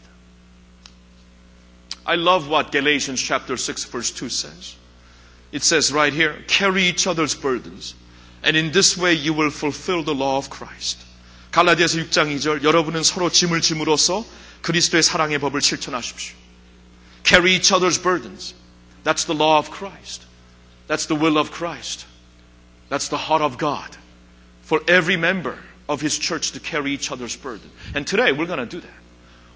[SPEAKER 4] I love what Galatians chapter 6 verse 2 says. It says right here, carry each other's burdens. And in this way you will fulfill the law of Christ. 갈라디아서 6장 2절 여러분은 서로 짐을 짐으로써 그리스도의 사랑의 법을 실천하십시오. Carry each other's burdens. That's the law of Christ. That's the will of Christ. That's the heart of God. For every member of his church to carry each other's burden. And today we're going to do that.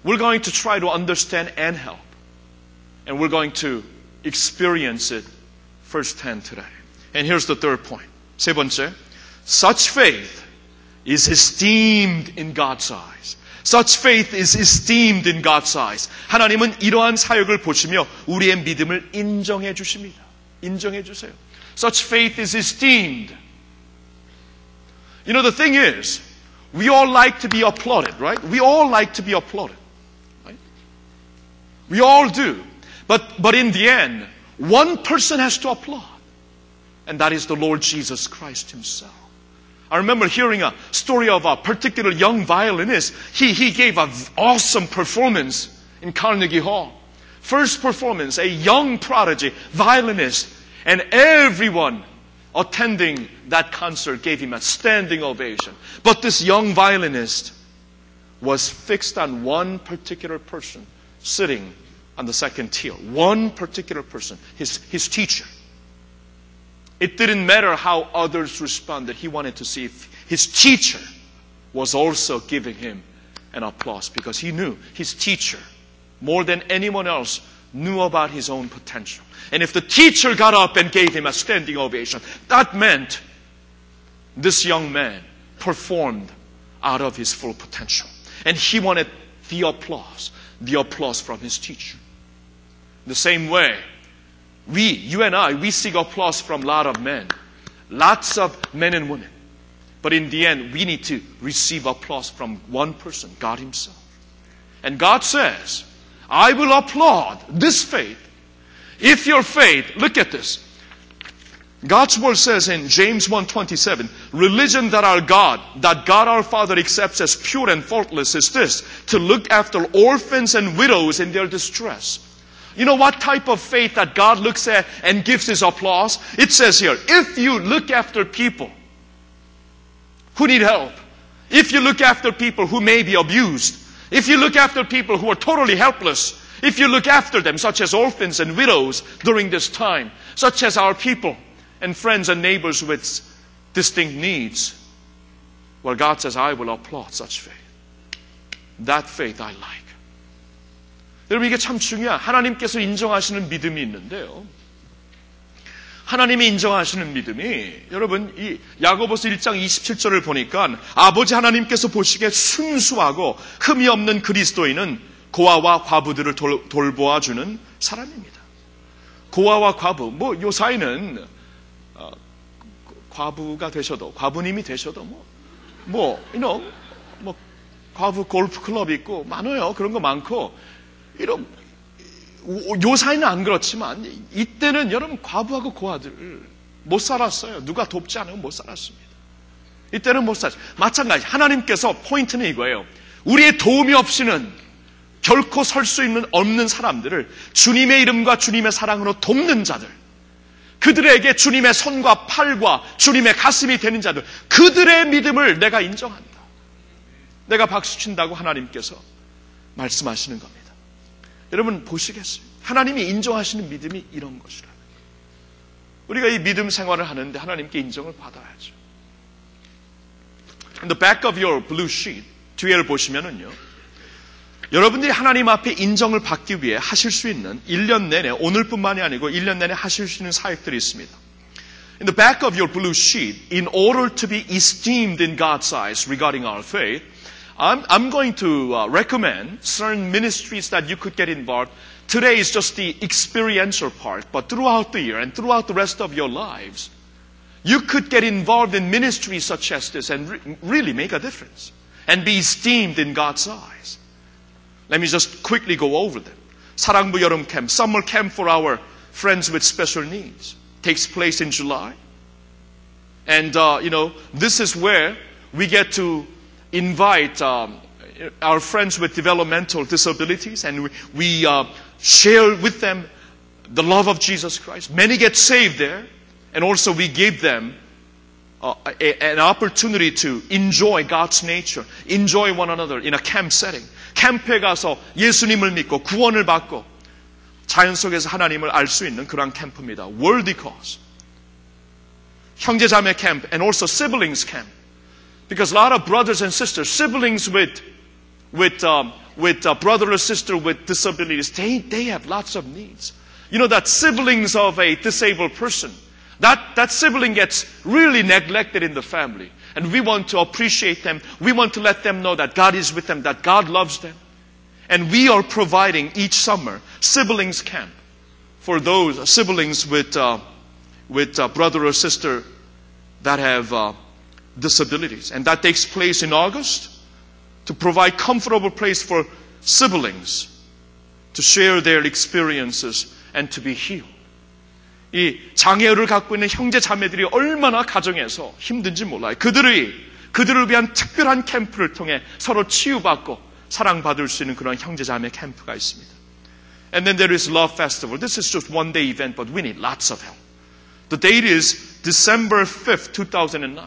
[SPEAKER 4] We're going to try to understand and help. And we're going to experience it firsthand today. And here's the third point. 세 번째. Such faith is esteemed in God's eyes. Such faith is esteemed in God's eyes. 하나님은 이러한 사역을 보시며 우리의 믿음을 인정해 주십니다. 인정해 주세요. Such faith is esteemed. You know, the thing is, we all like to be applauded, right? We all like to be applauded. Right? We all do. But, but in the end, one person has to applaud. And that is the Lord Jesus Christ Himself. I remember hearing a story of a particular young violinist. He, he gave an awesome performance in Carnegie Hall. First performance, a young prodigy violinist, and everyone attending that concert gave him a standing ovation. But this young violinist was fixed on one particular person sitting on the second tier. One particular person, his, his teacher. It didn't matter how others responded. He wanted to see if his teacher was also giving him an applause because he knew his teacher, more than anyone else, knew about his own potential. And if the teacher got up and gave him a standing ovation, that meant this young man performed out of his full potential. And he wanted the applause, the applause from his teacher. The same way, we, you and I, we seek applause from a lot of men, lots of men and women. But in the end, we need to receive applause from one person, God Himself. And God says, I will applaud this faith if your faith, look at this. God's word says in James 1:27, religion that our God, that God our Father accepts as pure and faultless is this, to look after orphans and widows in their distress. You know what type of faith that God looks at and gives his applause? It says here, if you look after people who need help, if you look after people who may be abused, if you look after people who are totally helpless, if you look after them, such as orphans and widows during this time, such as our people and friends and neighbors with distinct needs, well, God says, I will applaud such faith. That faith I like. 여러분, 이게 참 중요한, 하나님께서 인정하시는 믿음이 있는데요. 하나님이 인정하시는 믿음이, 여러분, 이 야고보서 1장 27절을 보니까 아버지 하나님께서 보시기에 순수하고 흠이 없는 그리스도인은 고아와 과부들을 돌, 돌보아 주는 사람입니다. 고아와 과부, 뭐, 요 사이는, 어, 과부가 되셔도, 과부님이 되셔도, 뭐, 뭐, you know, 뭐, 과부 골프 클럽 있고, 많아요. 그런 거 많고, 이런, 요 사이는 안 그렇지만, 이때는 여러분, 과부하고 고아들 못 살았어요. 누가 돕지 않으면 못 살았습니다. 이때는 못 살았어요. 마찬가지, 하나님께서 포인트는 이거예요. 우리의 도움이 없이는 결코 설 수 있는 없는 사람들을 주님의 이름과 주님의 사랑으로 돕는 자들, 그들에게 주님의 손과 팔과 주님의 가슴이 되는 자들, 그들의 믿음을 내가 인정한다. 내가 박수 친다고 하나님께서 말씀하시는 겁니다. 여러분 보시겠어요? 하나님이 인정하시는 믿음이 이런 것이라. 우리가 이 믿음 생활을 하는데 하나님께 인정을 받아야죠. In the back of your blue sheet 뒤에를 보시면은요. 여러분들이 하나님 앞에 인정을 받기 위해 하실 수 있는 1년 내내 오늘뿐만이 아니고 1년 내내 하실 수 있는 사역들이 있습니다. In the back of your blue sheet, in order to be esteemed in God's eyes regarding our faith, I'm, I'm going to uh, recommend certain ministries that you could get involved. Today is just the experiential part, but throughout the year and throughout the rest of your lives, you could get involved in ministries such as this and re- really make a difference and be esteemed in God's eyes. Let me just quickly go over them. 사랑부 여름 camp, summer camp for our friends with special needs, takes place in July. And, uh, you know, this is where we get to invite um, our friends with developmental disabilities and we, we uh, share with them the love of Jesus Christ. Many get saved there, and also we give them uh, a, an opportunity to enjoy God's nature, enjoy one another in a camp setting. 캠프에 가서 예수님을 믿고 구원을 받고 자연 속에서 하나님을 알 수 있는 그러한 캠프입니다. Worthy cause. 형제자매 camp and also siblings camp. Because a lot of brothers and sisters, siblings with, with, um, with a brother or sister with disabilities, they, they have lots of needs. You know that siblings of a disabled person, That, that sibling gets really neglected in the family. And we want to appreciate them. We want to let them know that God is with them, that God loves them. And we are providing each summer siblings camp for those siblings with, uh, with uh, brother or sister that have uh, disabilities. And that takes place in August to provide comfortable place for siblings to share their experiences and to be healed. 이 장애를 갖고 있는 형제 자매들이 얼마나 가정에서 힘든지 몰라요. 그들이 그들을 위한 특별한 캠프를 통해 서로 치유받고 사랑받을 수 있는 그런 형제 자매 캠프가 있습니다. And then there is Love Festival. This is just one day event, but we need lots of help. The date is December 5th, 2009,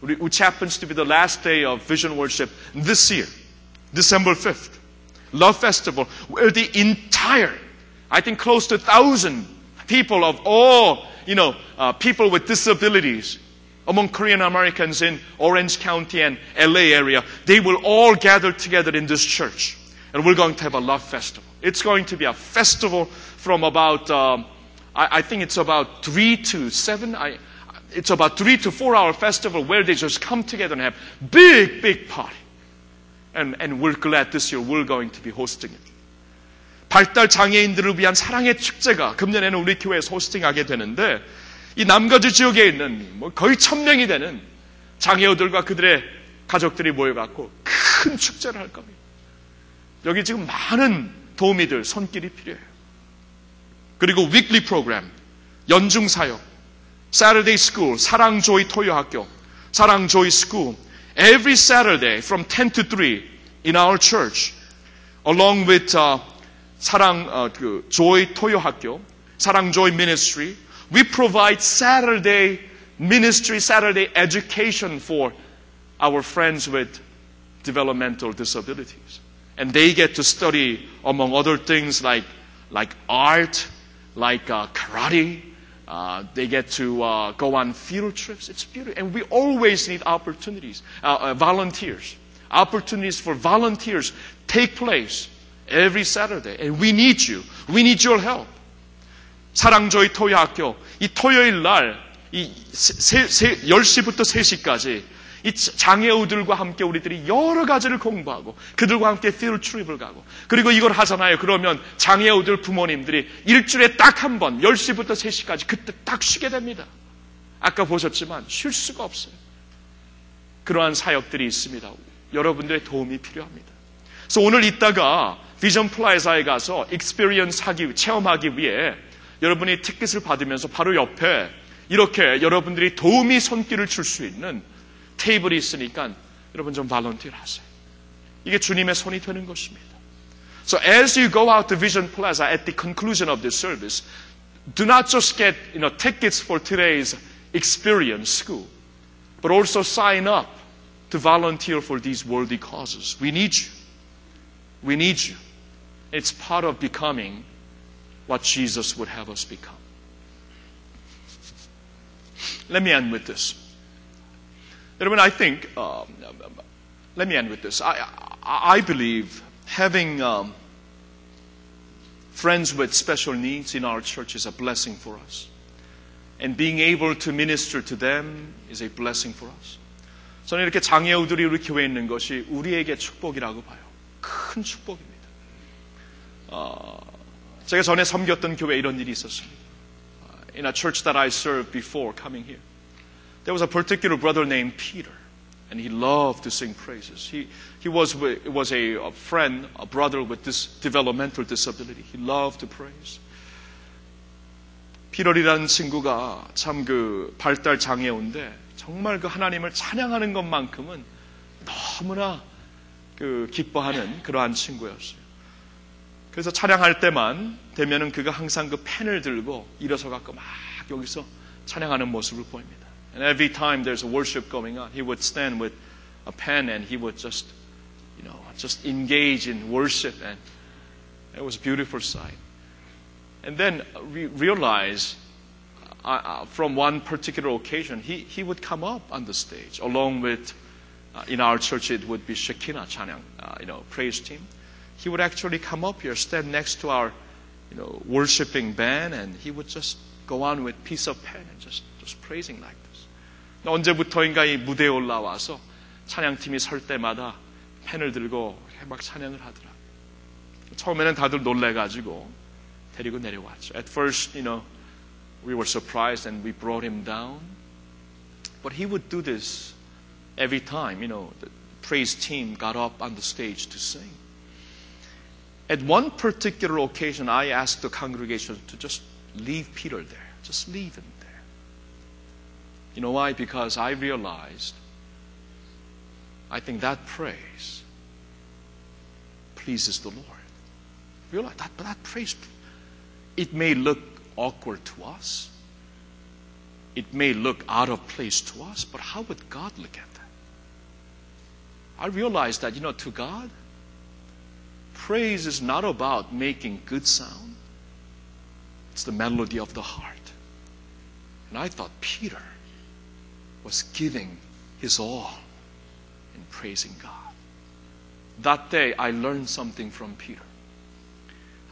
[SPEAKER 4] which happens to be the last day of Vision Worship this year, December 5th. Love Festival, where the entire, I think close to a thousand people of all, you know, uh, people with disabilities among Korean Americans in Orange County and LA area, they will all gather together in this church. And we're going to have a love festival. It's going to be a festival from about, um, I, I think it's about three to seven. I, it's about three to four hour festival where they just come together and have big, big party. And, and we're glad this year we're going to be hosting it. 발달 장애인들을 위한 사랑의 축제가 금년에는 우리 교회에서 호스팅하게 되는데 이 남가주 지역에 있는 뭐 거의 천 명이 되는 장애우들과 그들의 가족들이 모여갖고 큰 축제를 할 겁니다. 여기 지금 많은 도우미들 손길이 필요해요. 그리고 weekly 프로그램, 연중 사역, Saturday School, 사랑 조이 토요 학교, 사랑 조이 School, every Saturday from 10 to 3 in our church, along with uh, 사랑 어, 그 조이 토요 학교, 사랑 조이 ministry, we provide Saturday ministry, Saturday education for our friends with developmental disabilities. And they get to study, among other things, like, like art, like uh, karate. Uh, they get to uh, go on field trips. It's beautiful. And we always need opportunities, uh, uh, volunteers. Opportunities for volunteers take place every Saturday. And we need you. We need your help. 사랑조의 토요학교, 이 토요일 날, 이 세, 세, 10시부터 3시까지 이 장애우들과 함께 우리들이 여러 가지를 공부하고 그들과 함께 field trip을 가고 그리고 이걸 하잖아요. 그러면 장애우들 부모님들이 일주일에 딱 한 번 10시부터 3시까지 그때 딱 쉬게 됩니다. 아까 보셨지만 쉴 수가 없어요. 그러한 사역들이 있습니다. 여러분들의 도움이 필요합니다. 그래서 오늘 이따가 비전 플라자에 가서 experience 하기 체험하기 위해 여러분이 티켓을 받으면서 바로 옆에 이렇게 여러분들이 도움이 손길을 줄 수 있는 테이블이 있으니까 여러분 좀 발런티를 하세요. 이게 주님의 손이 되는 것입니다. So as you go out to Vision Plaza at the conclusion of this service, do not just get you know, tickets for today's experience school, but also sign up to volunteer for these worthy causes. We need you. We need you. It's part of becoming what Jesus would have us become. Let me end with this. Yaraman, I think, um, let me end with this. I, I, I believe having um, friends with special needs in our church is a blessing for us. And being able to minister to them is a blessing for us. 저는 이렇게 장애우들이 우리 교회에 있는 것이 우리에게 축복이라고 봐요. 큰 축복입니다. 어, 제가 전에 섬겼던 교회에 이런 일이 있었습니다. In a church that I served before coming here. There was a particular brother named Peter, and he loved to sing praises. He, he was, was a, a friend, a brother with this developmental disability. He loved to praise. 피럴이라는 친구가 참 그 발달 장애우인데 정말 그 하나님을 찬양하는 것만큼은 너무나 그 기뻐하는 그러한 친구였어요. 그래서 찬양할 때만 되면은 그가 항상 그 펜을 들고 일어서 갖고 막 여기서 찬양하는 모습을 보입니다. And every time there's a worship going on, he would stand with a pen and he would just, you know, just engage in worship and it was a beautiful sight. And then we realize uh, uh, from one particular occasion, he, he would come up on the stage along with, uh, in our church, it would be Shekinah Chanang, uh, you know, praise team. He would actually come up here, stand next to our you know, worshiping band, and he would just go on with piece of pen and just, just praising like this. 언제부터인가 이 무대에 올라와서 찬양팀이 설 때마다 펜을 들고 막 찬양을 하더라. 처음에는 다들 놀래가지고 데리고 내려왔죠. At first, you know, we were surprised and we brought him down. But he would do this every time, you know, the praise team got up on the stage to sing. At one particular occasion, I asked the congregation to just leave Peter there. Just leave him there. you know why? Because I realized, I think that praise pleases the Lord. Realize that, but that praise, it may look awkward to us. It may look out of place to us, but how would God look at that? I realized that, you know, to God, praise is not about making good sound. It's the melody of the heart. And I thought Peter was giving his all in praising God. That day, I learned something from Peter.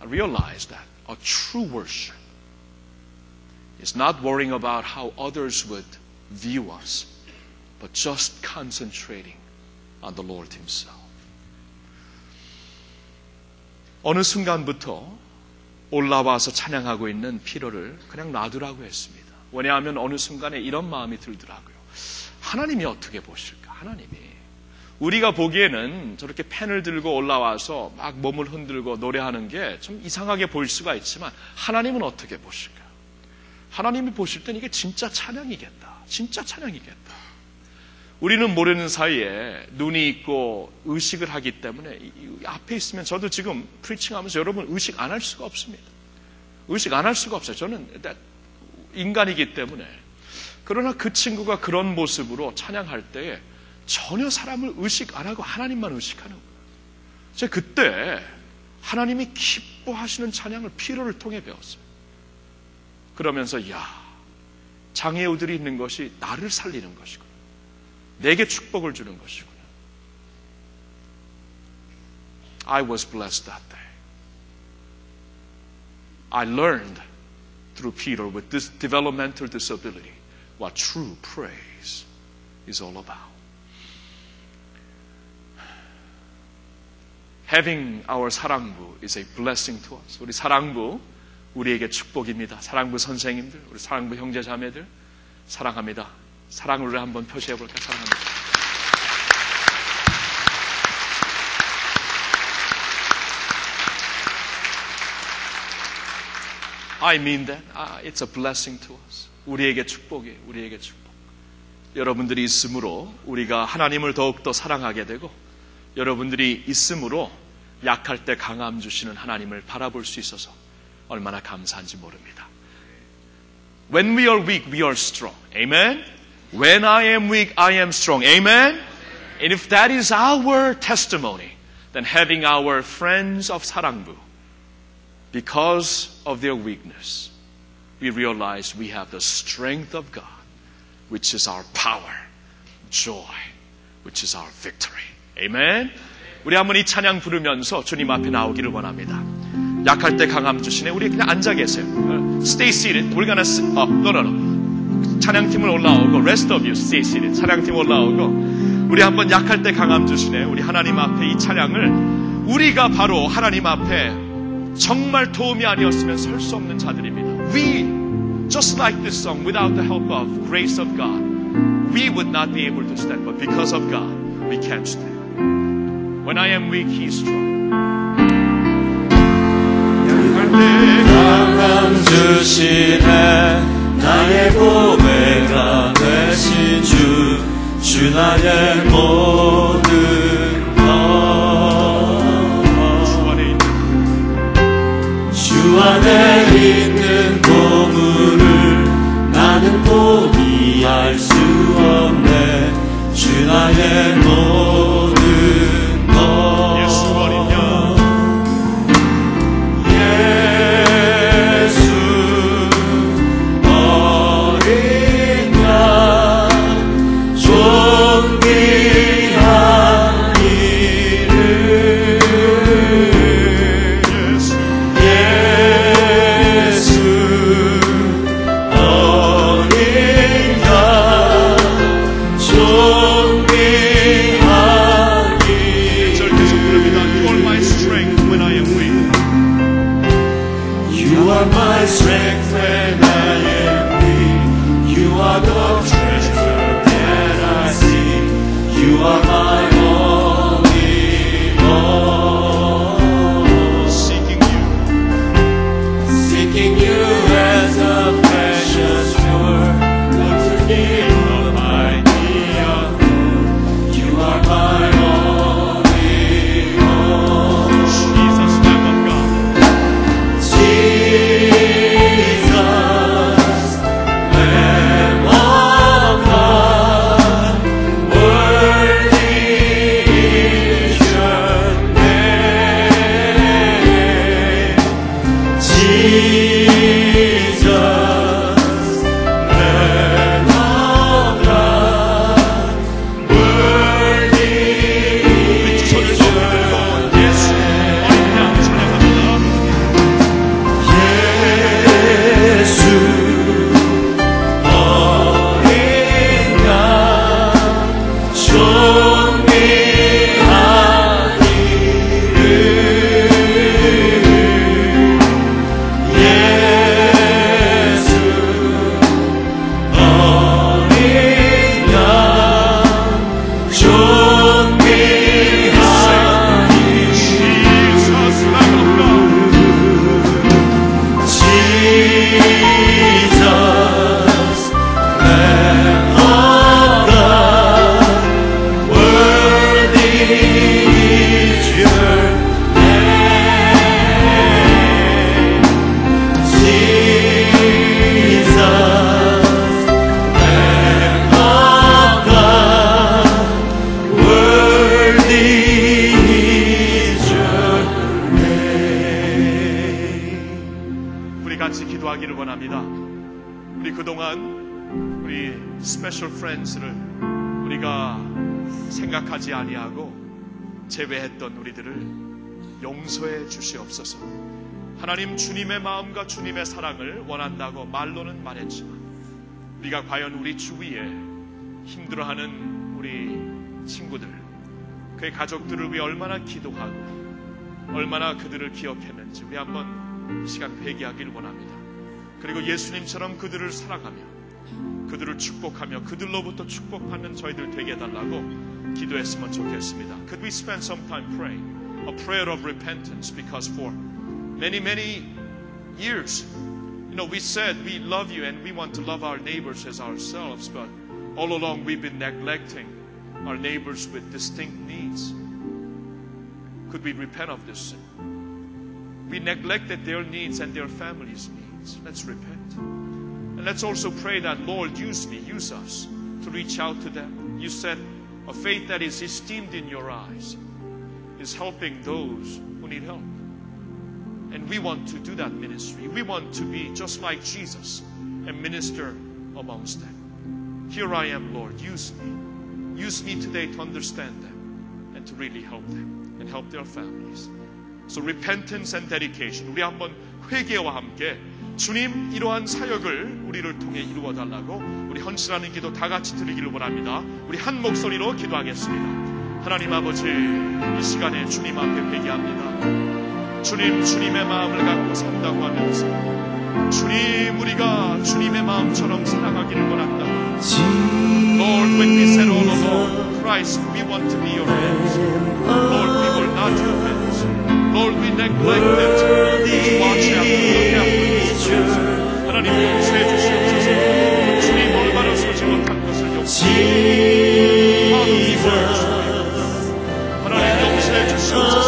[SPEAKER 4] I realized that a true worship is not worrying about how others would view us, but just concentrating on the Lord Himself. 어느 순간부터 올라와서 찬양하고 있는 피로를 그냥 놔두라고 했습니다. 왜냐하면 어느 순간에 이런 마음이 들더라고요. 하나님이 어떻게 보실까? 하나님이. 우리가 보기에는 저렇게 펜을 들고 올라와서 막 몸을 흔들고 노래하는 게 좀 이상하게 보일 수가 있지만 하나님은 어떻게 보실까? 하나님이 보실 땐 이게 진짜 찬양이겠다. 진짜 찬양이겠다. 우리는 모르는 사이에 눈이 있고 의식을 하기 때문에 앞에 있으면 저도 지금 프리칭하면서 여러분 의식 안 할 수가 없습니다. 의식 안 할 수가 없어요. 저는 인간이기 때문에. 그러나 그 친구가 그런 모습으로 찬양할 때에 전혀 사람을 의식 안 하고 하나님만 의식하는 거예요. 제가 그때 하나님이 기뻐하시는 찬양을 피로를 통해 배웠어요. 그러면서 야 장애우들이 있는 것이 나를 살리는 것이구나. 내게 축복을 주는 것이구나. I was blessed that day. I learned through Peter with this developmental disability what true praise is all about. Having our 사랑부 is a blessing to us. 우리 사랑부 우리에게 축복입니다. 사랑부 선생님들, 우리 사랑부 형제 자매들 사랑합니다. 사랑을 우리 한번 표시해 볼까? 사랑합니다. I mean that. Ah, it's a blessing to us. 우리에게 축복이에요. 우리에게 축복. 여러분들이 있으므로 우리가 하나님을 더욱더 사랑하게 되고 여러분들이 있으므로 약할 때 강함 주시는 하나님을 바라볼 수 있어서 얼마나 감사한지 모릅니다. When we are weak, we are strong. Amen? When I am weak, I am strong. Amen? And if that is our testimony, then having our friends of 사랑부, because of their weakness, we realize we have the strength of God, which is our power, joy, which is our victory. Amen? 우리 한번 이 찬양 부르면서 주님 앞에 나오기를 원합니다. 약할 때 강함 주시네. 우리 그냥 앉아 계세요. 어, Stay seated. We're gonna, s- 어, no, no, no. 찬양팀은 올라오고, rest of you, stay seated. 찬양팀 올라오고, 우리 한번 약할 때 강함 주시네. 우리 하나님 앞에 이 찬양을 우리가 바로 하나님 앞에 정말 도움이 아니었으면 설 수 없는 자들입니다. We, just like this song, without the help of grace of God, we would not be able to stand. But because of God, we can stand. When I am weak, He is strong.
[SPEAKER 2] 강함 주시네 나의 보배가 되신 주, 주 나의 모
[SPEAKER 4] Jerusalem. 제외했던 우리들을 용서해 주시옵소서. 하나님 주님의 마음과 주님의 사랑을 원한다고 말로는 말했지만 우리가 과연 우리 주위에 힘들어하는 우리 친구들, 그의 가족들을 위해 얼마나 기도하고 얼마나 그들을 기억했는지 우리 한번 이 시간 회개하길 원합니다. 그리고 예수님처럼 그들을 사랑하며 그들을 축복하며 그들로부터 축복받는 저희들 되게 해달라고 기도했으면 좋겠습니다. Could we spend some time praying? A prayer of repentance because for many, many years, you know, we said we love you and we want to love our neighbors as ourselves, but all along we've been neglecting our neighbors with distinct needs. Could we repent of this sin? We neglected their needs and their families' needs. Let's repent. And let's also pray that, Lord, use me, use us to reach out to them. You said a faith that is esteemed in your eyes is helping those who need help. And we want to do that ministry. We want to be just like Jesus and minister amongst them. Here I am, Lord. Use me. Use me today to understand them and to really help them and help their families. So repentance and dedication. 우리 한번 회개와 함께 주님 이러한 사역을 우리를 통해 이루어 달라고 우리 헌신하는 기도 다 같이 드리기를 원합니다. 우리 한 목소리로 기도하겠습니다. 하나님 아버지 이 시간에 주님 앞에 회개합니다. 주님 주님의 마음을 갖고 산다고 하면서 주님 우리가 주님의 마음처럼 살아가기를 원한다. Lord, when we said all along, Christ, we want to be your hands. Lord, we were not your hands. Lord, we neglected to watch after, look things. 하나님 용서해 주시옵소서. 주님 올바로 서지 못한 것을 용서해 truly. 하나님 용서해 주시옵소서.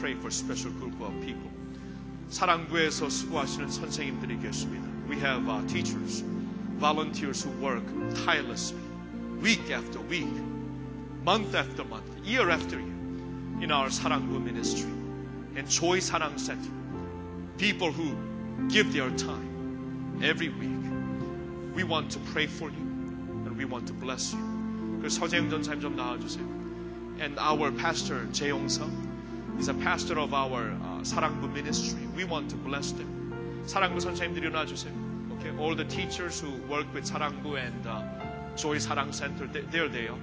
[SPEAKER 4] pray for special group of people. 사랑부에서 수고하시는 선생님들이 계십니다. We have uh, teachers, volunteers who work tirelessly, week after week, month after month, year after year, in our 사랑부 ministry and Joy Sarang Center. People who give their time every week. We want to pray for you and we want to bless you. 그 서재영 전사님 좀 나와주세요. And our pastor 재용석 is a pastor of our uh, 사랑부 ministry. We want to bless them. 사랑부 선생님들이 일어나 주세요. Okay, all the teachers who work with 사랑부 and uh, Joy 사랑 they- they're there.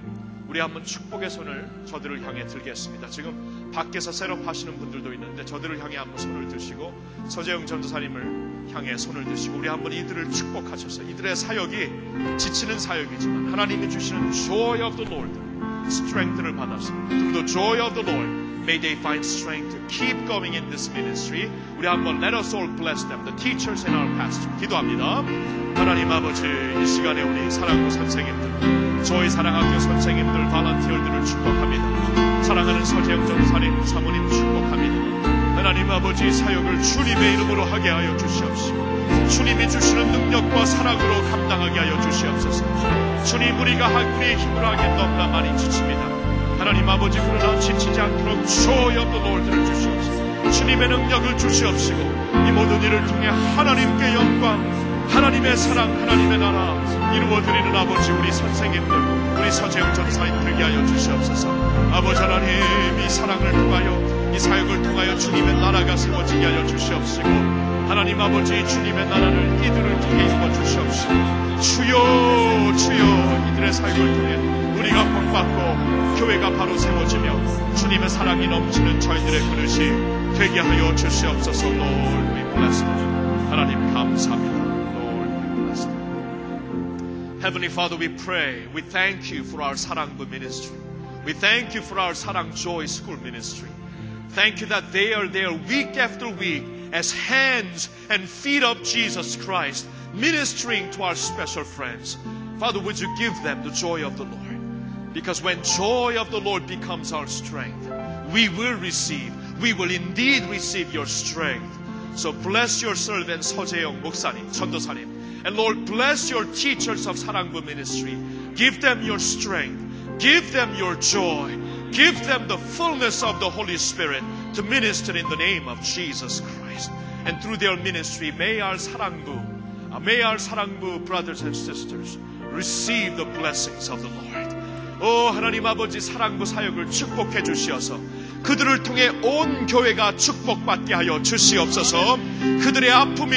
[SPEAKER 4] 우리 한번 축복의 손을 저들을 향해 들겠습니다. 지금 밖에서 셋업 하시는 분들도 있는데 저들을 향해 한번 손을 드시고 서재영 전도사님을 향해 손을 드시고 우리 한번 이들을 축복하셔서 이들의 사역이 지치는 사역이지만 하나님이 주시는 joy of the Lord strength를 받아서 through the joy of the Lord may they find strength to keep going in this ministry. 우리 한번 let us all bless them the teachers and our pastor 기도합니다. 하나님 아버지 이 시간에 우리 사랑하는 선생님들 저희 사랑학교 선생님들 발란티어들을 축복합니다. 사랑하는 서재영 전사님 사모님 축복합니다. 하나님 아버지 사역을 주님의 이름으로 하게 하여 주시옵시고 주님이 주시는 능력과 사랑으로 감당하게 하여 주시옵소서. 주님 우리가 할 우리의 힘으로 하기엔 너무나 많이 지칩니다 하나님 아버지 그러나 지치지 않도록 the Lord를 주시옵소서 주님의 능력을 주시옵시고 이 모든 일을 통해 하나님께 영광 하나님의 사랑, 하나님의 나라 이루어드리는 아버지 우리 선생님들, 우리 서재영 전사님 되게 하여 주시옵소서. 아버지 하나님 이 사랑을 통하여 이 사역을 통하여 주님의 나라가 세워지게 하여 주시옵시고 하나님 아버지 주님의 나라를 이들을 통해 입어 주시옵시고 주여 주여 이들의 사역을 통해 우리가 복받고 교회가 바로 세워지며 주님의 사랑이 넘치는 저희들의 그릇이 되게 하여 주시옵소서 Lord we bless you 하나님 감사합니다 Lord we bless you Heavenly Father we pray we thank you for our 사랑부 ministry we thank you for our 사랑 joy school ministry Thank you that they are there week after week as hands and feet of Jesus Christ, ministering to our special friends. Father, would you give them the joy of the Lord? Because when joy of the Lord becomes our strength, we will receive, we will indeed receive your strength. So bless your servants, 서재영 목사님, 전도사님. And Lord, bless your teachers of 사랑부 ministry. Give them your strength. Give them your joy. Give them the fullness of the Holy Spirit to minister in the name of Jesus Christ. And through their ministry, may our 사랑부, uh, may our 사랑부 brothers and sisters receive the blessings of the Lord. 오 하나님 아버지 사랑부 사역을 축복해 주시어서 그들을 통해 온 교회가 축복받게 하여 주시옵소서. 그들의 아픔이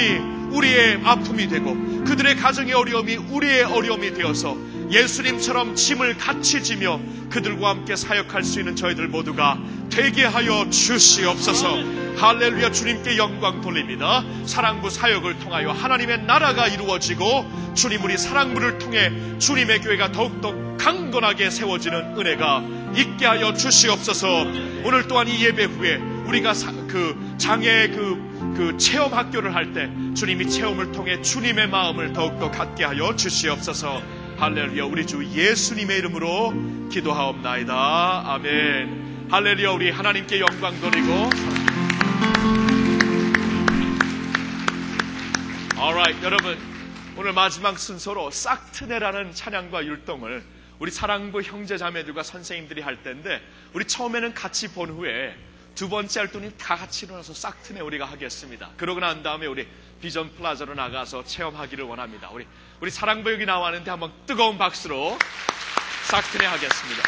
[SPEAKER 4] 우리의 아픔이 되고 그들의 가정의 어려움이 우리의 어려움이 되어서 예수님처럼 짐을 같이 지며 그들과 함께 사역할 수 있는 저희들 모두가 되게 하여 주시옵소서. 할렐루야 주님께 영광 돌립니다. 사랑부 사역을 통하여 하나님의 나라가 이루어지고 주님 우리 사랑부를 통해 주님의 교회가 더욱더 강건하게 세워지는 은혜가 있게 하여 주시옵소서. 오늘 또한 이 예배 후에 우리가 사- 그 장애 그, 그 체험 학교를 할 때 주님이 체험을 통해 주님의 마음을 더욱더 갖게 하여 주시옵소서. 할렐루야 우리 주 예수님의 이름으로 기도하옵나이다. 아멘. 할렐루야 우리 하나님께 영광 돌리고 Alright 여러분 오늘 마지막 순서로 싹트네라는 찬양과 율동을 우리 사랑부 형제 자매들과 선생님들이 할 텐데 우리 처음에는 같이 본 후에 두 번째 활동이 다 같이 일어나서 싹트네 우리가 하겠습니다. 그러고 난 다음에 우리 비전 플라자로 나가서 체험하기를 원합니다. 우리 우리 사랑부 여기 나왔는데 한번 뜨거운 박수로 싹트네 하겠습니다.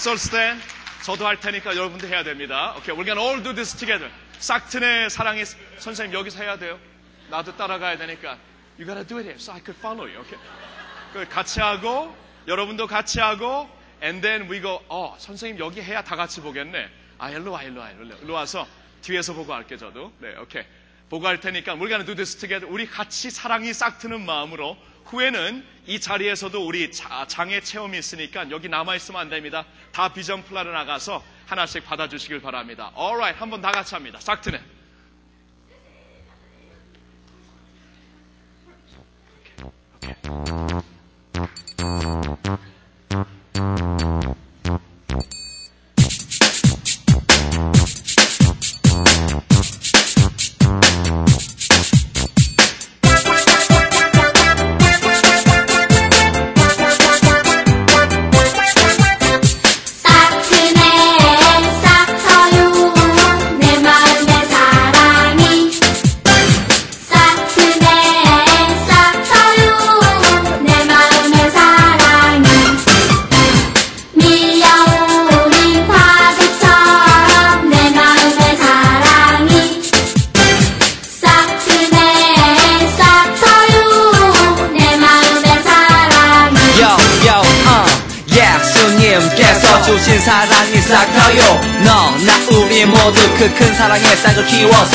[SPEAKER 4] Stand. 저도 할 테니까 여러분도 해야 됩니다. Okay, we're gonna all do this together. 싹튼의 사랑의 선생님 여기서 해야 돼요. 나도 따라가야 되니까. You gotta do it here so I could follow you. Okay? 그 같이 하고 여러분도 같이 하고 and then we go. 어, 선생님 여기 해야 다 같이 보겠네. 아, 일로 와, 일로 와, 일로 와. 일로 와서 뒤에서 보고 할게 저도. 네, 오케이. 보고 할 테니까 we're gonna do. 우리 같이 사랑이 싹트는 마음으로 후에는 이 자리에서도 우리 자- 장애 체험이 있으니까 여기 남아 있으면 안 됩니다. 다 비전 플라를 나가서 하나씩 받아주시길 바랍니다. Alright, 한번 다 같이 합니다. 싹트는.
[SPEAKER 10] 싹트
[SPEAKER 4] he was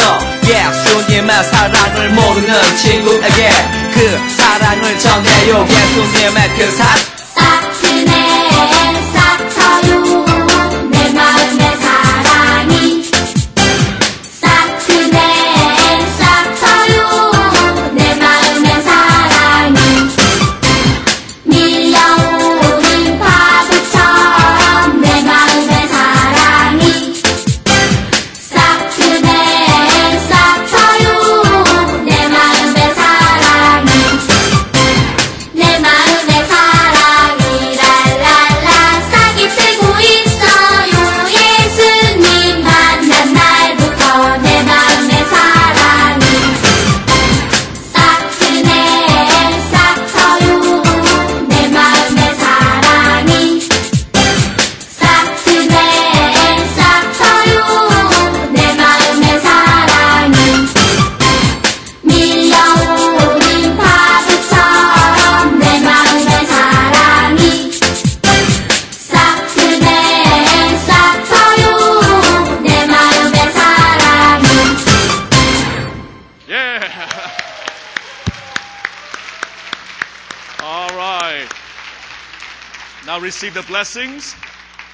[SPEAKER 4] blessings.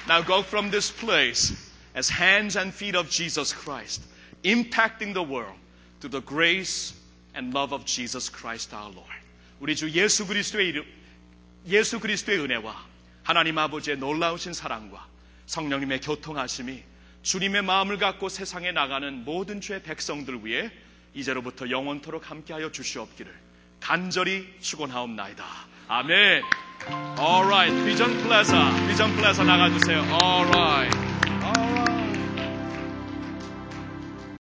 [SPEAKER 4] Now go from this place as hands and feet of Jesus Christ, impacting the world to the grace and love of Jesus Christ our Lord. 우리 주 예수 그리스도의 이름, 예수 그리스도의 은혜와 하나님 아버지의 놀라우신 사랑과 성령님의 교통하심이 주님의 마음을 갖고 세상에 나가는 모든 주의 백성들 위해 이제로부터 영원토록 함께하여 주시옵기를 간절히 축원하옵나이다. 아멘. Alright, 비전 플라자, 비전 플라자 나가주세요. Alright.